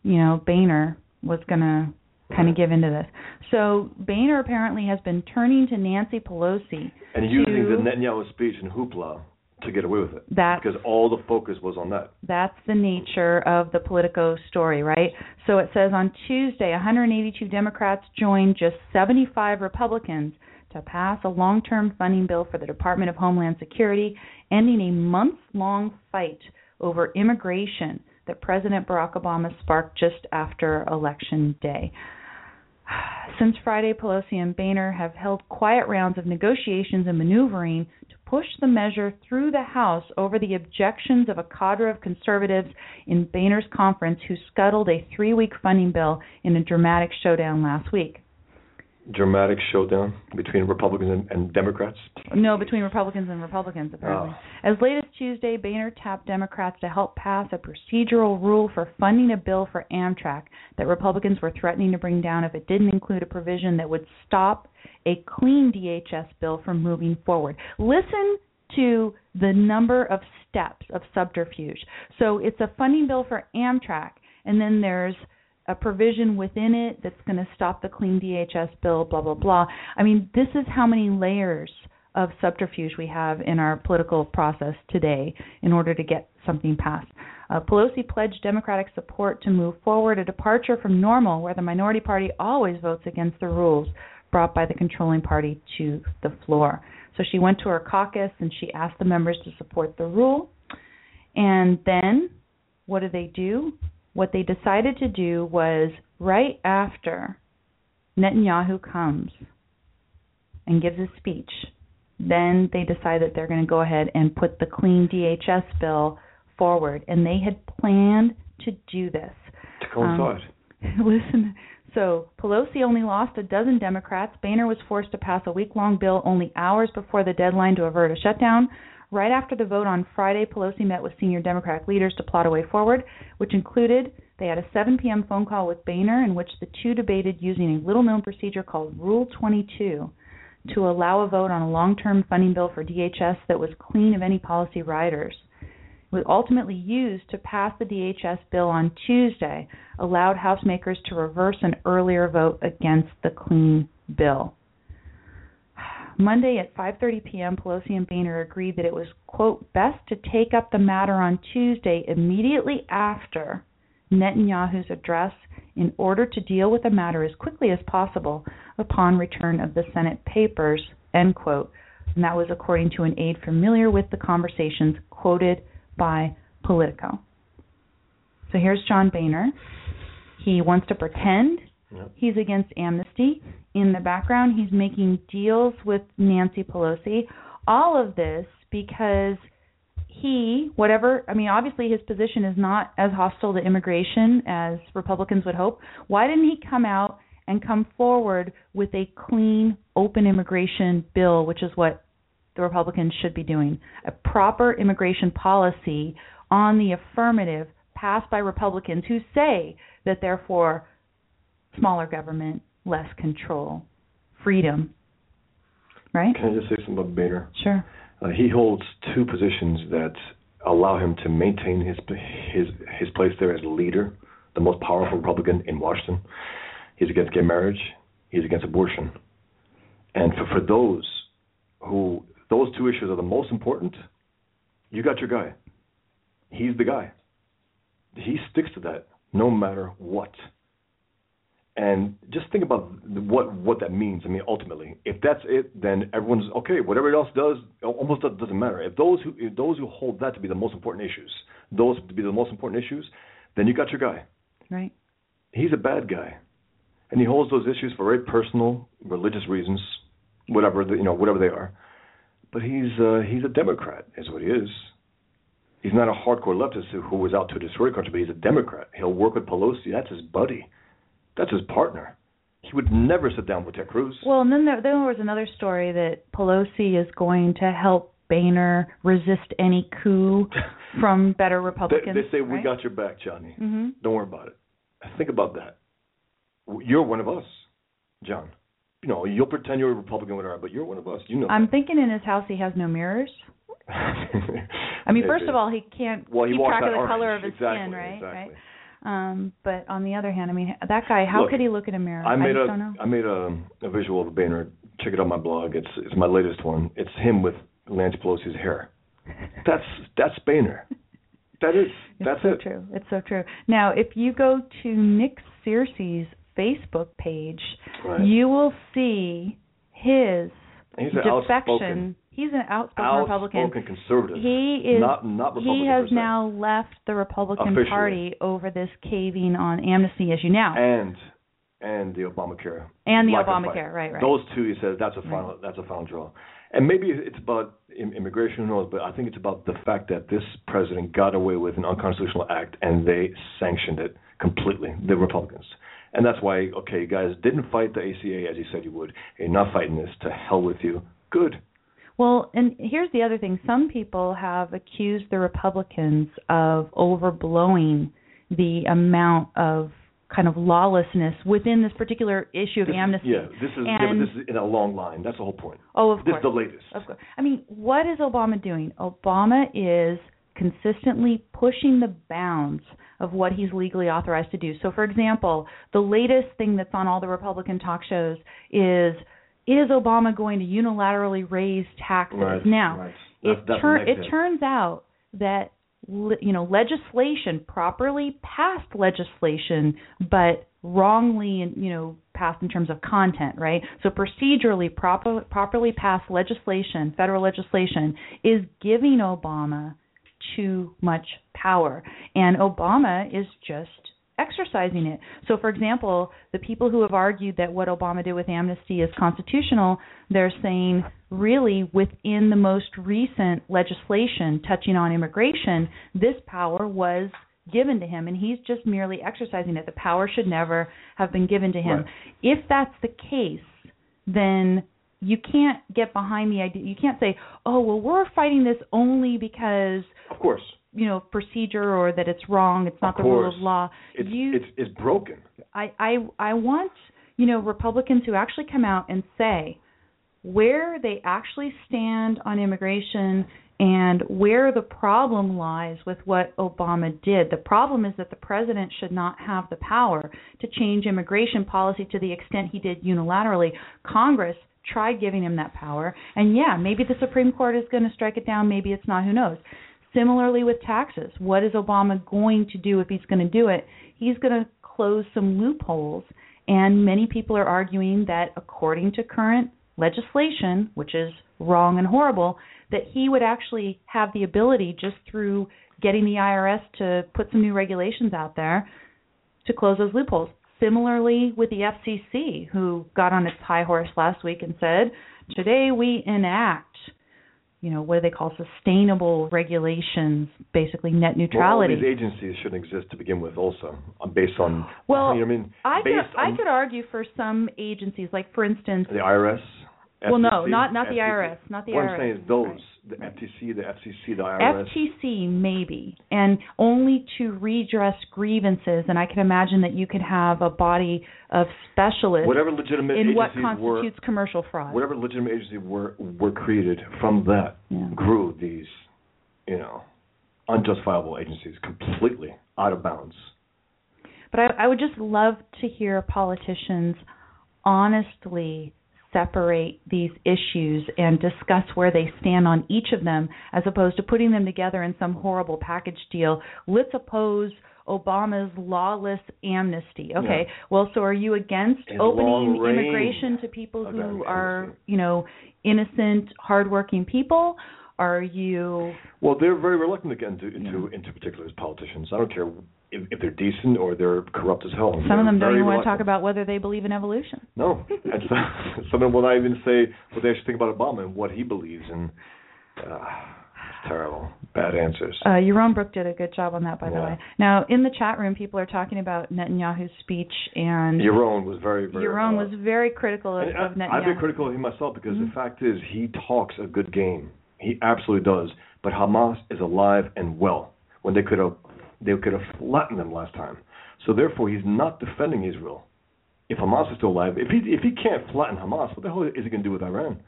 you know Boehner was gonna kind of give into this. So Boehner apparently has been turning to Nancy Pelosi and using to- the Netanyahu speech and hoopla to get away with it. That's- because all the focus was on that. That's the nature of the Politico story, right? So it says on Tuesday, 182 Democrats joined just 75 Republicans to pass a long term funding bill for the Department of Homeland Security, ending a month long fight over immigration that President Barack Obama sparked just after Election Day. Since Friday, Pelosi and Boehner have held quiet rounds of negotiations and maneuvering to push the measure through the House over the objections of a cadre of conservatives in Boehner's conference who scuttled a three week funding bill in a dramatic showdown last week. Dramatic showdown between Republicans and, and Democrats. No, between Republicans and Republicans, apparently. Ah. As late as Tuesday, Boehner tapped Democrats to help pass a procedural rule for funding a bill for Amtrak that Republicans were threatening to bring down if it didn't include a provision that would stop a clean DHS bill from moving forward. Listen to the number of steps of subterfuge. So it's a funding bill for Amtrak, and then there's a provision within it that's going to stop the clean DHS bill, blah, blah, blah. I mean, this is how many layers of subterfuge we have in our political process today in order to get something passed. Uh, Pelosi pledged Democratic support to move forward, a departure from normal, where the minority party always votes against the rules brought by the controlling party to the floor. So she went to her caucus and she asked the members to support the rule. And then what do they do? What they decided to do was right after Netanyahu comes and gives a speech, then they decide that they're going to go ahead and put the clean DHS bill forward. And they had planned to do this. To coincide. Um, listen, so Pelosi only lost a dozen Democrats. Boehner was forced to pass a week long bill only hours before the deadline to avert a shutdown. Right after the vote on Friday, Pelosi met with senior Democratic leaders to plot a way forward, which included they had a 7 p.m. phone call with Boehner in which the two debated using a little known procedure called Rule 22 to allow a vote on a long term funding bill for DHS that was clean of any policy riders. It was ultimately used to pass the DHS bill on Tuesday, allowed housemakers to reverse an earlier vote against the clean bill. Monday at 5:30 p.m., Pelosi and Boehner agreed that it was quote best to take up the matter on Tuesday immediately after Netanyahu's address in order to deal with the matter as quickly as possible upon return of the Senate papers, end quote. And that was according to an aide familiar with the conversations quoted by Politico. So here's John Boehner. He wants to pretend Yep. He's against amnesty. In the background, he's making deals with Nancy Pelosi. All of this because he, whatever, I mean, obviously his position is not as hostile to immigration as Republicans would hope. Why didn't he come out and come forward with a clean, open immigration bill, which is what the Republicans should be doing? A proper immigration policy on the affirmative passed by Republicans who say that they're for smaller government, less control, freedom. Right? Can I just say something about Boehner? Sure. Uh, he holds two positions that allow him to maintain his his his place there as leader, the most powerful Republican in Washington. He's against gay marriage. He's against abortion. And for, for those who those two issues are the most important, you got your guy. He's the guy. He sticks to that no matter what. And just think about what what that means. I mean, ultimately, if that's it, then everyone's okay. Whatever else does, almost doesn't matter. If those who if those who hold that to be the most important issues, those to be the most important issues, then you got your guy. Right. He's a bad guy, and he holds those issues for very personal, religious reasons, whatever the, you know, whatever they are. But he's uh, he's a Democrat, is what he is. He's not a hardcore leftist who was out to destroy the country, but he's a Democrat. He'll work with Pelosi. That's his buddy. That's his partner. He would never sit down with Ted Cruz. Well, and then there, then there was another story that Pelosi is going to help Boehner resist any coup from better Republicans. They, they say right? we got your back, Johnny. hmm Don't worry about it. Think about that. You're one of us, John. You know, you'll pretend you're a Republican, whatever, but you're one of us. You know. I'm that. thinking in his house he has no mirrors. I mean, first of all, he can't well, he keep track of the color of his exactly, skin, right? Exactly. Right. Um, but on the other hand, I mean, that guy, how Look, could he look at a mirror? I made just a. I made a, a visual of Boehner. Check it out on my blog. It's it's my latest one. It's him with Lance Pelosi's hair. That's that's Boehner. That is It's that's so it. true. It's so true. Now, if you go to Nick Searcy's Facebook page, Right. you will see his He's defection. Outspoken, He's an outspoken Republican. conservative. He is. not not Republican he has now left the Republican Officially. Party over this caving on amnesty issue. Now, and and the Obamacare And the Obamacare, right, right. Those two, he says that's a final that's a final draw. And maybe it's about immigration, who knows? But I think it's about the fact that this president got away with an unconstitutional act, and they sanctioned it completely. The Republicans. And that's why, okay, you guys didn't fight the ACA as you said you would. You're not fighting this. To hell with you. Good. Well, and here's the other thing. Some people have accused the Republicans of overblowing the amount of kind of lawlessness within this particular issue of This is- amnesty. yeah, this is yeah, And- this is in a long line. That's the whole point. Oh, of this course. This is the latest. Of course. I mean, what is Obama doing? Obama is consistently pushing the bounds of what he's legally authorized to do. So, for example, the latest thing that's on all the Republican talk shows is is Obama going to unilaterally raise taxes? Right. Now, right. it tur- it turns out that you know legislation properly passed legislation but wrongly you know passed in terms of content right so procedurally proper, properly passed legislation federal legislation is giving obama too much power and obama is just exercising it. So, for example, the people who have argued that what Obama did with amnesty is constitutional, they're saying really within the most recent legislation touching on immigration, this power was given to him and he's just merely exercising it. The power should never have been given to him. Right. If that's the case, then you can't get behind the idea. You can't say, "Oh, well, we're fighting this only because Of course. You know procedure or that it's wrong it's not the rule of law It's you it's it's broken. I, I I want you know Republicans who actually come out and say where they actually stand on immigration and where the problem lies with what Obama did. The problem is that the president should not have the power to change immigration policy to the extent he did unilaterally. Congress tried giving him that power, and yeah, maybe the Supreme Court is going to strike it down, maybe it's not, who knows. Similarly with taxes, what is Obama going to do if he's going to do it? He's going to close some loopholes, and many people are arguing that according to current legislation, which is wrong and horrible, that he would actually have the ability just through getting the IRS to put some new regulations out there to close those loopholes. similarly with the FCC, who got on its high horse last week and said, "Today we enact." You know what do they call sustainable regulations? Basically, net neutrality. Well, these agencies shouldn't exist to begin with, also, uh, based on. Well, you know what I mean, I could I could argue for some agencies, like for instance, the IRS. Well, no, not not the FTC. IRS, not the what IRS. I'm saying is those, Right. the FTC, the FCC, the IRS. FTC maybe, and only to redress grievances. And I can imagine that you could have a body of specialists whatever legitimate in what agencies were, constitutes commercial fraud. whatever legitimate agencies were were created from that Yeah. grew these, you know, unjustifiable agencies completely out of bounds. But I, I would just love to hear politicians honestly separate these issues and discuss where they stand on each of them as opposed to putting them together in some horrible package deal. Let's oppose Obama's lawless amnesty. Okay. Yeah. Well, so are you against opening immigration to people who are, you know, innocent, hardworking people? Are you Well, they're very reluctant to get into into, into particulars. Politicians, I don't care if, if they're decent or they're corrupt as hell. some of them don't even want to talk about whether they believe in evolution. No, some, of them will not even say what they actually think about Obama and what he believes, and uh, it's terrible. Bad answers. Uh, Yaron Brook did a good job on that, by the way. Now, in the chat room, people are talking about Netanyahu's speech, and Yaron was very, very. Yaron uh, was very critical of, and of I, Netanyahu. I've been critical of him myself because Mhm. the fact is he talks a good game. He absolutely does. But Hamas is alive and well when they could have they could have flattened them last time. So therefore, he's not defending Israel. If Hamas is still alive, if he if he can't flatten Hamas, what the hell is he going to do with Iran?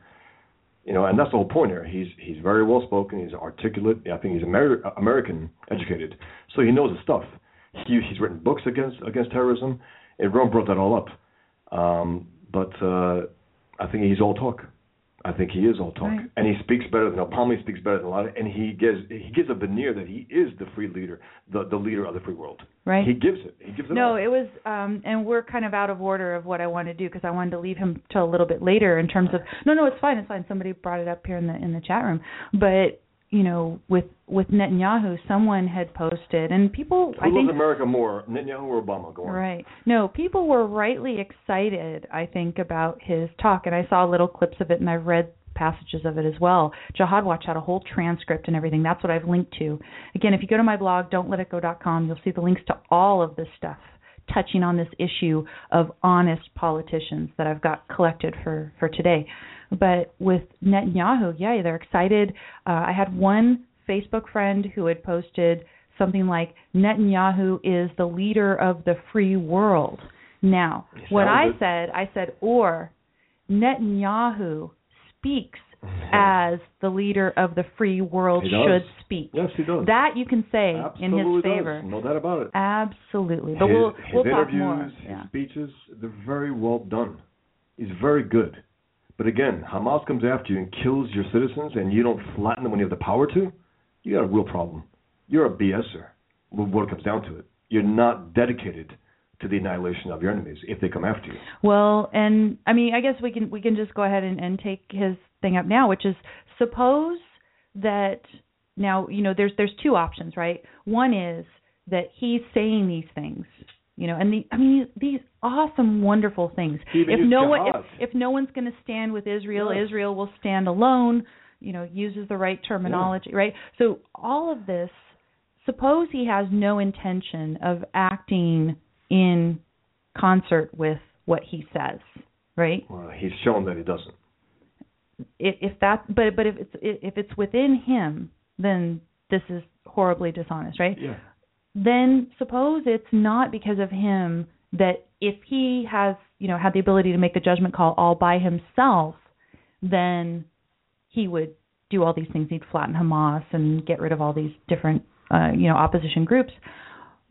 You know, and that's the whole point here. He's he's very well spoken. He's articulate. I think he's Amer- American educated, so he knows his stuff. He, he's written books against against terrorism, and Yaron brought that all up. Um, but uh, I think he's all talk. I think he is all talk, Right. and he speaks better than. He speaks better than a lot, of, and he gives he gives a veneer that he is the free leader, the the leader of the free world. right? He gives it. He gives it. no, all. it was, um, and we're kind of out of order of what I want to do because I wanted to leave him till a little bit later in terms of. No, no, it's fine, it's fine. Somebody brought it up here in the in the chat room, but you know, with with Netanyahu, someone had posted, and people, Who I loves think, America more, Netanyahu or Obama? Go on. Right. No, people were rightly excited, I think, about his talk, and I saw little clips of it, and I've read passages of it as well. Jihad Watch had a whole transcript and everything. That's what I've linked to. Again, if you go to my blog, don'tletitgo.com, you'll see the links to all of this stuff touching on this issue of honest politicians that I've got collected for for today. But with Netanyahu, yeah, they're excited. Uh, I had one Facebook friend who had posted something like Netanyahu is the leader of the free world. Now, what I sounded- said, I said, or Netanyahu speaks as the leader of the free world does. should speak. Yes, he does. That you can say Absolutely in his does. favor. No doubt about it. Absolutely. But his, we'll we'll talk interviews, more. his Yeah. speeches, they're very well done. He's very good. But again, Hamas comes after you and kills your citizens, and you don't flatten them when you have the power to. You got a real problem. You're a BSer. What it comes down to it, you're not dedicated to the annihilation of your enemies if they come after you. Well, and I mean, I guess we can we can just go ahead and, and take his thing up now, which is suppose that now you know there's there's two options, right? One is that he's saying these things, you know, and the I mean these awesome, wonderful things. Even If no one if, if no one's going to stand with Israel, Yes. Israel will stand alone. You know, uses the right terminology, right? So all of this. Suppose he has no intention of acting in concert with what he says, right? Well, he's shown that he doesn't. If, if that, but but if it's if it's within him, then this is horribly dishonest, right? Yeah. Then suppose it's not because of him that if he has you know had the ability to make the judgment call all by himself, then he would do all these things. He'd flatten Hamas and get rid of all these different uh, you know opposition groups.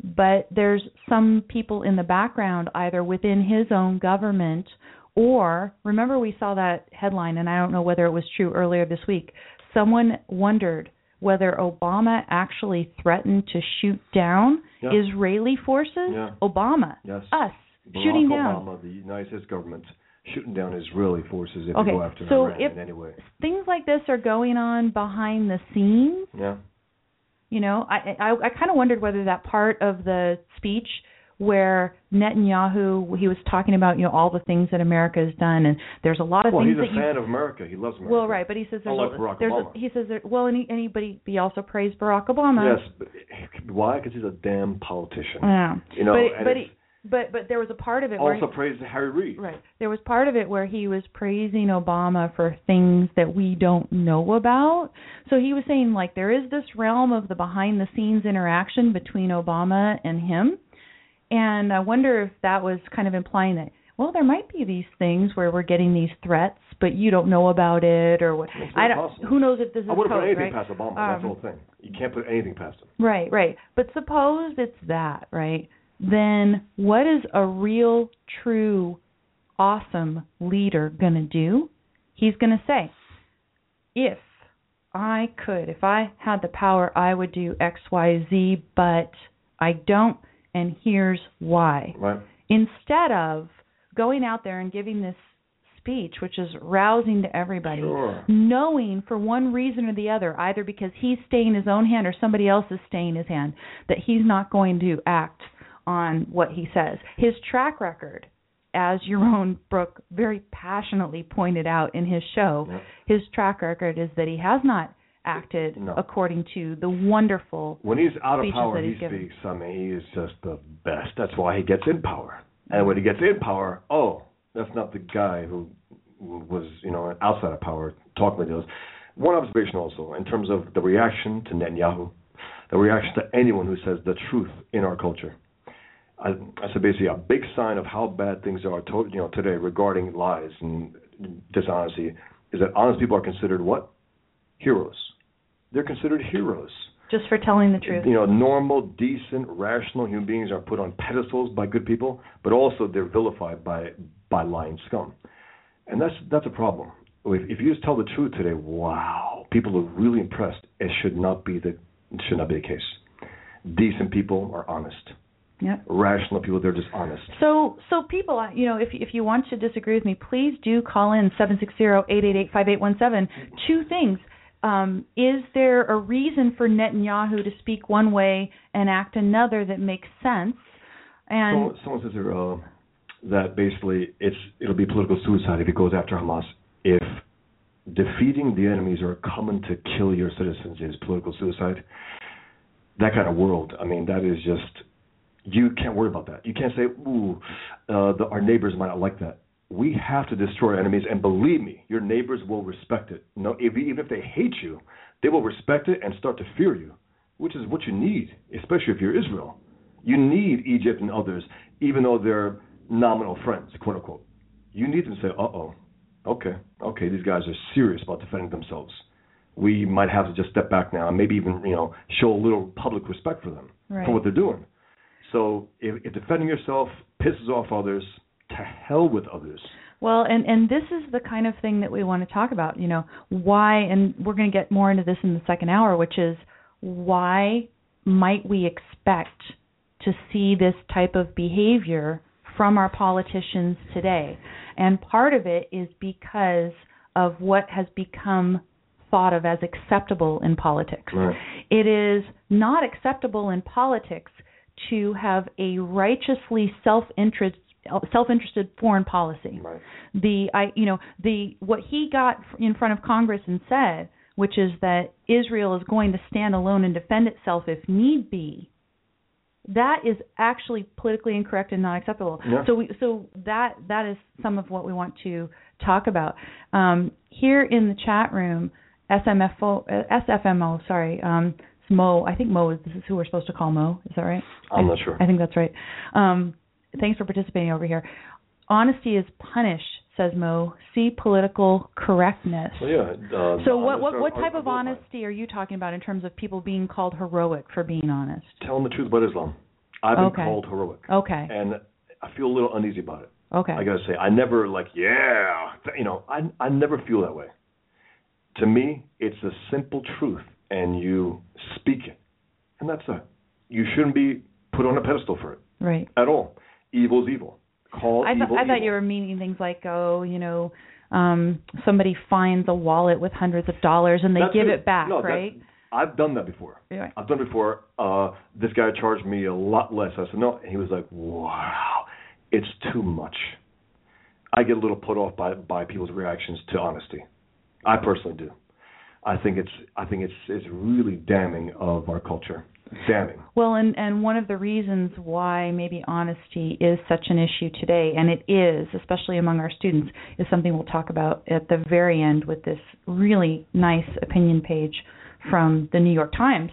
But there's some people in the background, either within his own government or remember we saw that headline, and I don't know whether it was true earlier this week. Someone wondered whether Obama actually threatened to shoot down Yeah. Israeli forces. Yeah. Obama, Yes. us, Barack shooting down. Obama, the United States government, shooting down Israeli forces if Okay, they go after so Iran if- in any way. Things like this are going on behind the scenes. Yeah. You know, I I, I kind of wondered whether that part of the speech where Netanyahu he was talking about you know all the things that America has done, and there's a lot of well, things he's that a you fan of America. He loves America. well, right, but he says there's Unlike a, Barack there's Obama. a, he says there, well any, anybody he also praised Barack Obama. Yes, but why? Because he's a damn politician. Yeah. You know, but but he, but but there was a part of it where also he, praised Harry Reid. Right. There was part of it where he was praising Obama for things that we don't know about. So he was saying like there is this realm of the behind the scenes interaction between Obama and him. And I wonder if that was kind of implying that well there might be these things where we're getting these threats but you don't know about it or what It's I don't possible. who knows if this is I wouldn't put anything right? past Obama. That's the Um, whole thing. You can't put anything past him. Right, right. But suppose it's that, right? Then what is a real, true, awesome leader going to do? He's going to say, if I could, if I had the power, I would do X, Y, Z, but I don't, and here's why. Right. Instead of going out there and giving this speech, which is rousing to everybody, Sure. knowing for one reason or the other, either because he's staying his own hand or somebody else is staying his hand, that he's not going to act on what he says. His track record, as Yaron Brook very passionately pointed out in his show, his track record is that he has not acted No. according to the wonderful When he's out of power, he he's given. speaks. I mean, he is just the best. That's why he gets in power. And when he gets in power, oh, that's not the guy who was, you know, outside of power talking like this. One observation also, in terms of the reaction to Netanyahu, the reaction to anyone who says the truth in our culture. I, I said basically a big sign of how bad things are, to, you know, today regarding lies and dishonesty is that honest people are considered what? Heroes. They're considered heroes. just for telling the truth. You know, normal, decent, rational human beings are put on pedestals by good people, but also they're vilified by by lying scum, and that's that's a problem. If, if you just tell the truth today, wow, people are really impressed. It should not be the it should not be the case. Decent people are honest. Yep. Rational people, they're just honest. So, so people, uh, you know, if if you want to disagree with me, please do call in seven six zero eight eight eight five eight one seven. Two things: um, is there a reason for Netanyahu to speak one way and act another that makes sense? And Someone, someone says uh, that basically it's it'll be political suicide if he goes after Hamas. If defeating the enemies or coming to kill your citizens is political suicide, that kind of world, I mean, that is just you can't worry about that. You can't say, "Ooh, uh, the, our neighbors might not like that." We have to destroy enemies, and believe me, your neighbors will respect it. No, if, even if they hate you, they will respect it and start to fear you, which is what you need, especially if you're Israel. You need Egypt and others, even though they're nominal friends, quote unquote. You need them to say, "Uh oh, okay, okay, these guys are serious about defending themselves. We might have to just step back now and maybe even, you know, show a little public respect for them Right. for what they're doing." So if, if defending yourself pisses off others, to hell with others. Well, and and this is the kind of thing that we want to talk about. You know, why? And we're going to get more into this in the second hour, which is why might we expect to see this type of behavior from our politicians today? And part of it is because of what has become thought of as acceptable in politics. Right. It is not acceptable in politics to have a righteously self-interest self-interested foreign policy. Right. The I you know the what he got in front of Congress and said, which is that Israel is going to stand alone and defend itself if need be. That is actually politically incorrect and not acceptable. Yeah. So we so that that is some of what we want to talk about. Um, here in the chat room, SMFO uh, SFMO, sorry, um, Mo. I think Mo is this is who we're supposed to call Mo. Is that right? I'm I- not sure. I think that's right. Um, thanks for participating over here. Honesty is punished, says Mo. See political correctness. So yeah. Uh, So what what what type of honesty are you talking about in terms of people being called heroic for being honest? Telling the truth about Islam. I've been Okay. called heroic, Okay. and I feel a little uneasy about it. Okay. I gotta say, I never like, yeah, you know, I I never feel that way. To me, it's a simple truth, and you speak it, and that's it. You shouldn't be put on a pedestal for it Right. at all. Evil's evil. Call I, th- evil I thought evil. you were meaning things like, oh, you know, um, somebody finds a wallet with hundreds of dollars and they That give too. it back, No, right? I've done that before. Yeah. I've done it before. Uh, this guy charged me a lot less. I said no, he was like, "Wow, it's too much." I get a little put off by by people's reactions to honesty. I personally do. I think it's I think it's it's really damning of our culture. Damning. Well, and and one of the reasons why maybe honesty is such an issue today, and it is, especially among our students, is something we'll talk about at the very end with this really nice opinion page from the New York Times.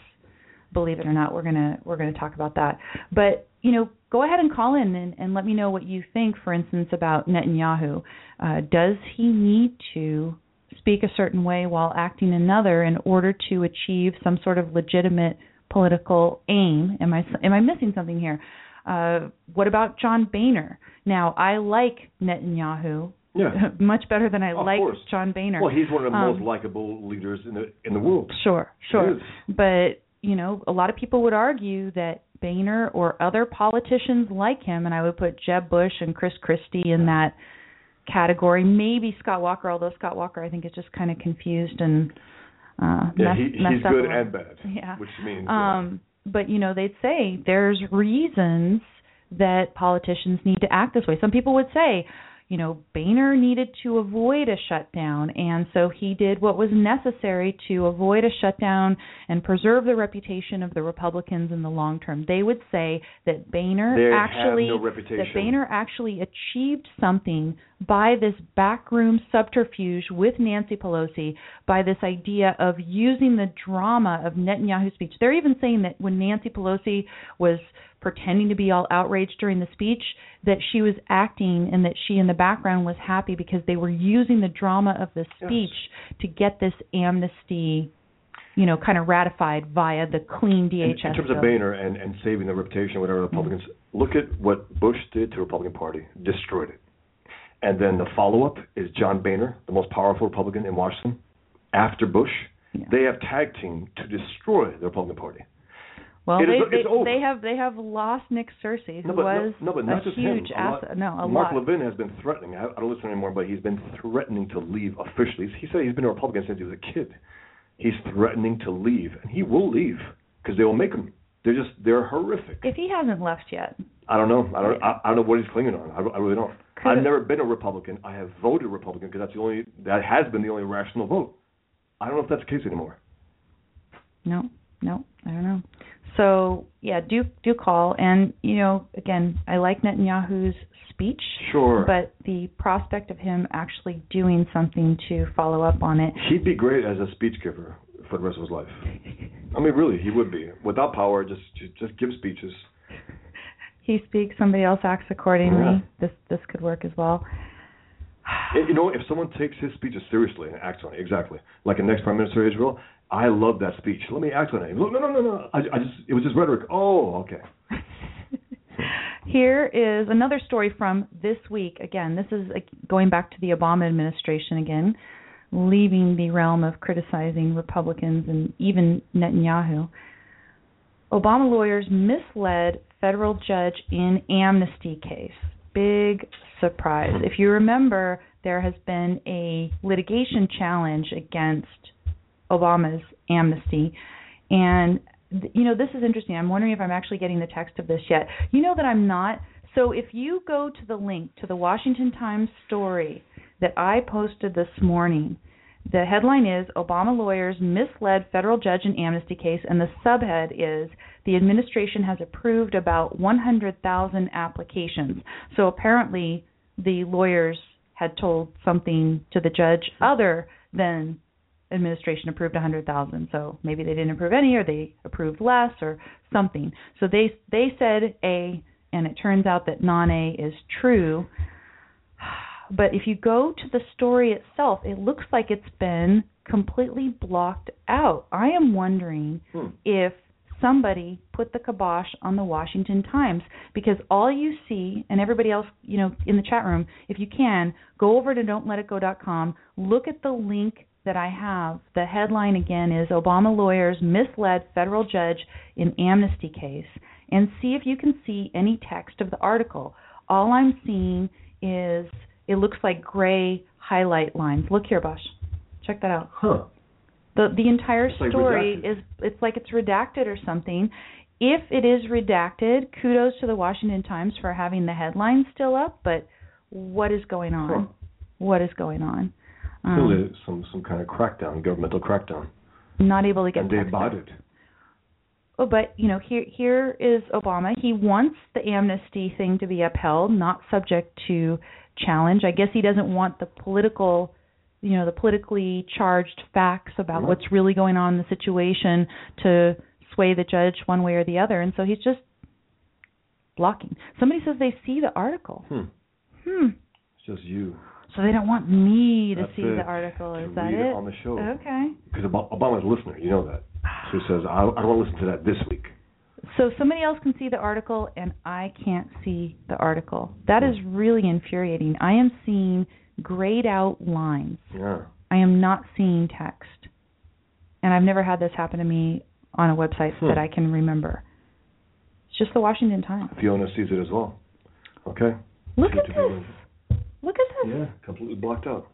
Believe it or not, we're gonna we're gonna talk about that. But you know, go ahead and call in and, and let me know what you think. For instance, about Netanyahu. Uh, does he need to speak a certain way while acting another in order to achieve some sort of legitimate political aim. Am I am I missing something here? Uh, what about John Boehner? Now, I like Netanyahu Yeah. much better than I Of like course. John Boehner. Well, he's one of the Um, most likable leaders in the in the world. Sure, sure. But, you know, a lot of people would argue that Boehner or other politicians like him, and I would put Jeb Bush and Chris Christie in that category, maybe Scott Walker, although Scott Walker I think is just kind of confused and uh Yeah, mess- he, messed he's up good and bad. Yeah. Which means uh, Um, but you know, they'd say there's reasons that politicians need to act this way. Some people would say, you know, Boehner needed to avoid a shutdown, and so he did what was necessary to avoid a shutdown and preserve the reputation of the Republicans in the long term. They would say that Boehner They actually no that Boehner actually achieved something by this backroom subterfuge with Nancy Pelosi by this idea of using the drama of Netanyahu's speech. They're even saying that when Nancy Pelosi was pretending to be all outraged during the speech, that she was acting and that she in the background was happy because they were using the drama of the speech to get this amnesty, you know, kind of ratified via the clean in, DHS. in terms bill. of Boehner and, and saving the reputation, whatever Republicans mm-hmm. look at what Bush did to the Republican Party, destroyed it. And then the follow up is John Boehner, the most powerful Republican in Washington, after Bush. Yeah. They have tag teamed to destroy the Republican Party. Well, It they is- they, they have they have lost Nick Searcy, who No, but was no, no, but a just huge him. A lot- asset. No, a Mark lot. Levin has been threatening. I, I don't listen anymore, but he's been threatening to leave officially. He said he's been a Republican since he was a kid. He's threatening to leave, and he will leave because they will make him. They're just they're horrific. If he hasn't left yet, I don't know. I don't. I, I don't know what he's clinging on. I, I really don't. I've never been a Republican. I have voted Republican because that's the only that has been the only rational vote. I don't know if that's the case anymore. no, no, I don't know. So yeah, do do call, and you know, again, I like Netanyahu's speech, Sure. but the prospect of him actually doing something to follow up on it. He'd be great as a speech giver for the rest of his life. I mean, really, he would be. Without power, just just, just give speeches. He speaks, somebody else acts accordingly. Yeah. This this could work as well. You know, if someone takes his speeches seriously and acts on it, exactly, like the next prime minister of Israel, I love that speech. Let me act on it. No, no, no, no. I, I just, it was just rhetoric. Oh, okay. Here is another story from this week. Again, this is going back to the Obama administration again, leaving the realm of criticizing Republicans and even Netanyahu. Obama lawyers misled federal judge in amnesty case. Big surprise. If you remember, there has been a litigation challenge against Obama's amnesty. And, you know, this is interesting. I'm wondering if I'm actually getting the text of this yet. You know that I'm not. So if you go to the link to the Washington Times story that I posted this morning, the headline is Obama lawyers misled federal judge in amnesty case, and the subhead is the administration has approved about 100,000 applications. So apparently, the lawyers had told something to the judge other than administration approved 100,000. So maybe they didn't approve any, or they approved less, or something. So they they said A, and it turns out that non A is true. But if you go to the story itself, it looks like it's been completely blocked out. I am wondering Hmm. if somebody put the kibosh on the Washington Times because all you see and everybody else, you know, in the chat room, if you can, go over to don'tletitgo.com, look at the link that I have. The headline again is Obama lawyers misled federal judge in amnesty case and see if you can see any text of the article. All I'm seeing is it looks like gray highlight lines. Look here, Bosch. Check that out. Huh. The the entire It's story redacted. is it's like it's redacted or something. If it is redacted, kudos to the Washington Times for having the headline still up, but what is going on? Huh. What is going on? Clearly, Um, some some kind of crackdown, governmental crackdown, not able to get and they abided. Oh, but you know, here here is Obama. He wants the amnesty thing to be upheld, not subject to challenge. I guess he doesn't want the political, you know, the politically charged facts about what's really going on in the situation to sway the judge one way or the other, and so he's just blocking. Somebody says they see the article. Hmm. Hmm. It's just you. So they don't want me to That's see it. the article. To Is that read it? it on the show. Okay. Because Obama's a listener, you know that. So he says, I, I don't want to listen to that this week. So somebody else can see the article and I can't see the article. That is really infuriating. I am seeing grayed out lines. Yeah. I am not seeing text. And I've never had this happen to me on a website Hmm. that I can remember. It's just the Washington Times. Fiona sees it as well. Okay. Look See at this. Look at this. Yeah, completely blocked out.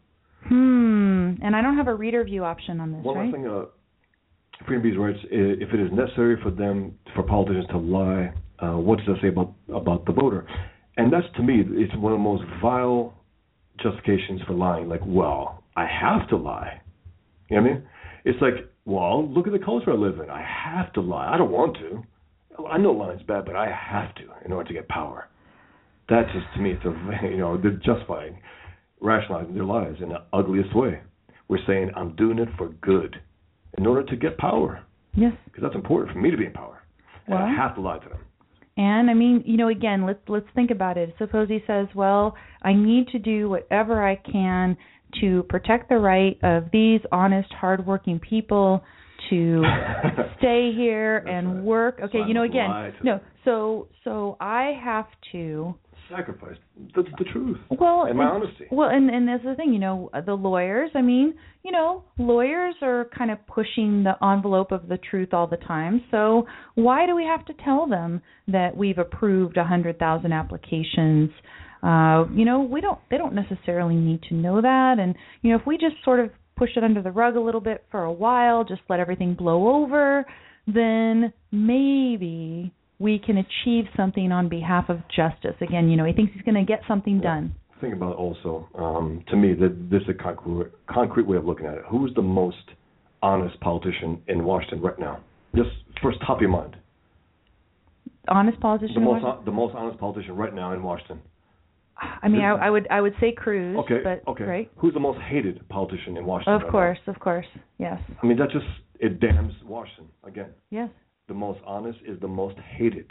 Hmm. And I don't have a reader view option on this, One right? last thing, uh, Freedom Bees writes, if it is necessary for them, for politicians to lie, uh, what does that say about about the voter? And that's to me, it's one of the most vile justifications for lying. Like, well, I have to lie. You know what I mean? It's like, well, look at the culture I live in. I have to lie. I don't want to. I know lying's bad, but I have to in order to get power. That just to me, it's a you know they're justifying, rationalizing their lies in the ugliest way. We're saying I'm doing it for good, in order to get power, Yes. because that's important for me to be in power. And I have to lie to them. And I mean, you know, again, let's let's think about it. Suppose he says, "Well, I need to do whatever I can to protect the right of these honest, hardworking people to stay here and right. work." Okay, I you know, again, no. So so I have to Sacrifice. That's the truth. well, and my honesty. Well, and and that's the thing, you know, the lawyers. I mean, you know, lawyers are kind of pushing the envelope of the truth all the time. So why do we have to tell them that we've approved a hundred thousand applications? Uh, you know, we don't. They don't necessarily need to know that. And you know, if we just sort of push it under the rug a little bit for a while, just let everything blow over, then maybe we can achieve something on behalf of justice. Again, you know, he thinks he's going to get something done. Think about also, um, to me, that this is a concrete, concrete way of looking at it. Who is the most honest politician in Washington right now? Just first top of your mind. honest politician. The most, the most honest politician right now in Washington. I mean, I, I would I would say Cruz. Okay. but okay. right. Who's the most hated politician in Washington? Of right course, of course, yes. I mean, that just it damns Washington again. yes. The most honest is the most hated.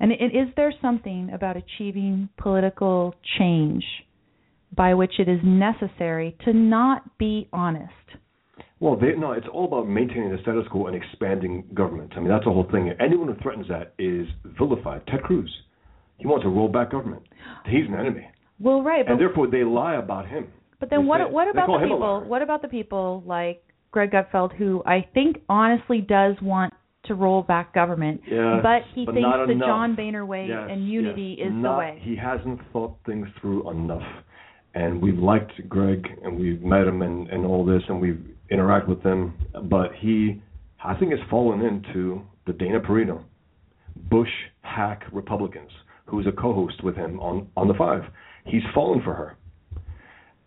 And is there something about achieving political change by which it is necessary to not be honest? Well, they, no, it's all about maintaining the status quo and expanding government. I mean, that's the whole thing. Anyone who threatens that is vilified. Ted Cruz, he wants to roll back government. He's an enemy, Well, right, but and therefore they lie about him. But then They what say- what about the people? What about the people like Greg Gutfeld, who I think honestly does want to roll back government, Yes, but he but thinks the enough. John Boehner way Yes, and unity yes. is Not, the way. He hasn't thought things through enough. And we've liked Greg and we've met him and, and all this and we've interacted with him, but he, I think, has fallen into the Dana Perino, Bush hack Republicans, who's a co-host with him on on the Five. He's fallen for her,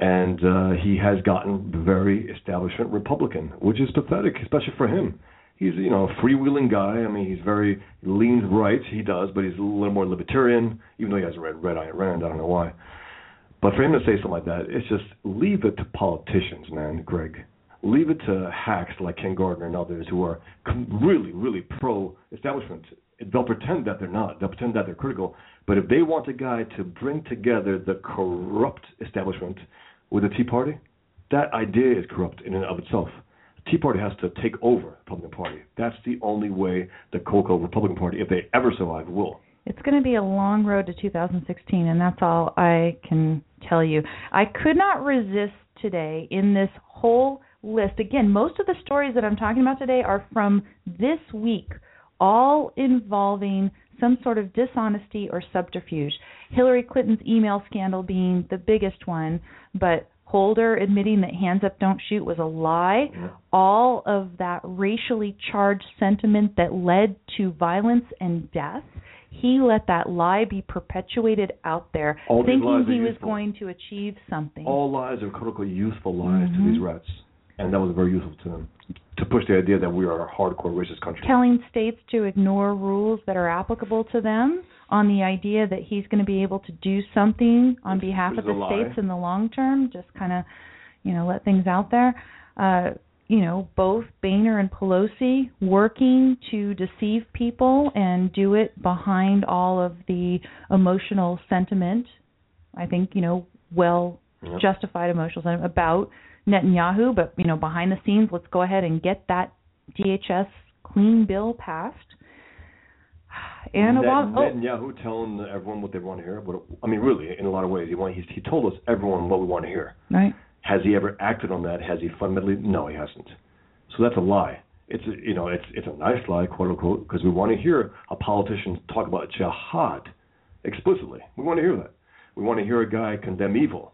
and uh, he has gotten very establishment Republican, which is pathetic, especially for him he's you know a freewheeling guy. I mean, he's very leans right. He does, but he's a little more libertarian, even though he has a red red Ayn Rand. I don't know why. But for him to say something like that, it's just leave it to politicians, man, Greg. Leave it to hacks like Ken Gardner and others who are really, really pro-establishment. They'll pretend that they're not. They'll pretend that they're critical. But if they want a guy to bring together the corrupt establishment with the Tea Party, that idea is corrupt in and of itself. The Tea Party has to take over the Republican Party. That's the only way the Coco Republican Party, if they ever survive, will. It's going to be a long road to 2016, and that's all I can tell you. I could not resist today in this whole list. Again, most of the stories that I'm talking about today are from this week, all involving some sort of dishonesty or subterfuge. Hillary Clinton's email scandal being the biggest one, but Holder admitting that hands up, don't shoot was a lie. All of that racially charged sentiment that led to violence and death. He let that lie be perpetuated out there, All thinking he was useful. going to achieve something. All lies are quote unquote useful lies Mhm. to these rats, and that was very useful to them to push the idea that we are a hardcore racist country. telling states to ignore rules that are applicable to them on the idea that he's going to be able to do something on Which- behalf of the lie. states in the long term just kind of you know let things out there uh you know both Boehner and Pelosi working to deceive people and do it behind all of the emotional sentiment i think you know well Yep. justified emotional sentiment about Netanyahu, but you know, behind the scenes, let's go ahead and get that DHS clean bill passed. And Net- Obama, oh, Netanyahu telling everyone what they want to hear. What, I mean, really, in a lot of ways, he want, he's, he told us everyone what we want to hear. right. Has he ever acted on that? Has he fundamentally? No, he hasn't. So that's a lie. It's a, you know, it's it's a nice lie, quote unquote, because we want to hear a politician talk about jihad explicitly. We want to hear that. We want to hear a guy condemn evil.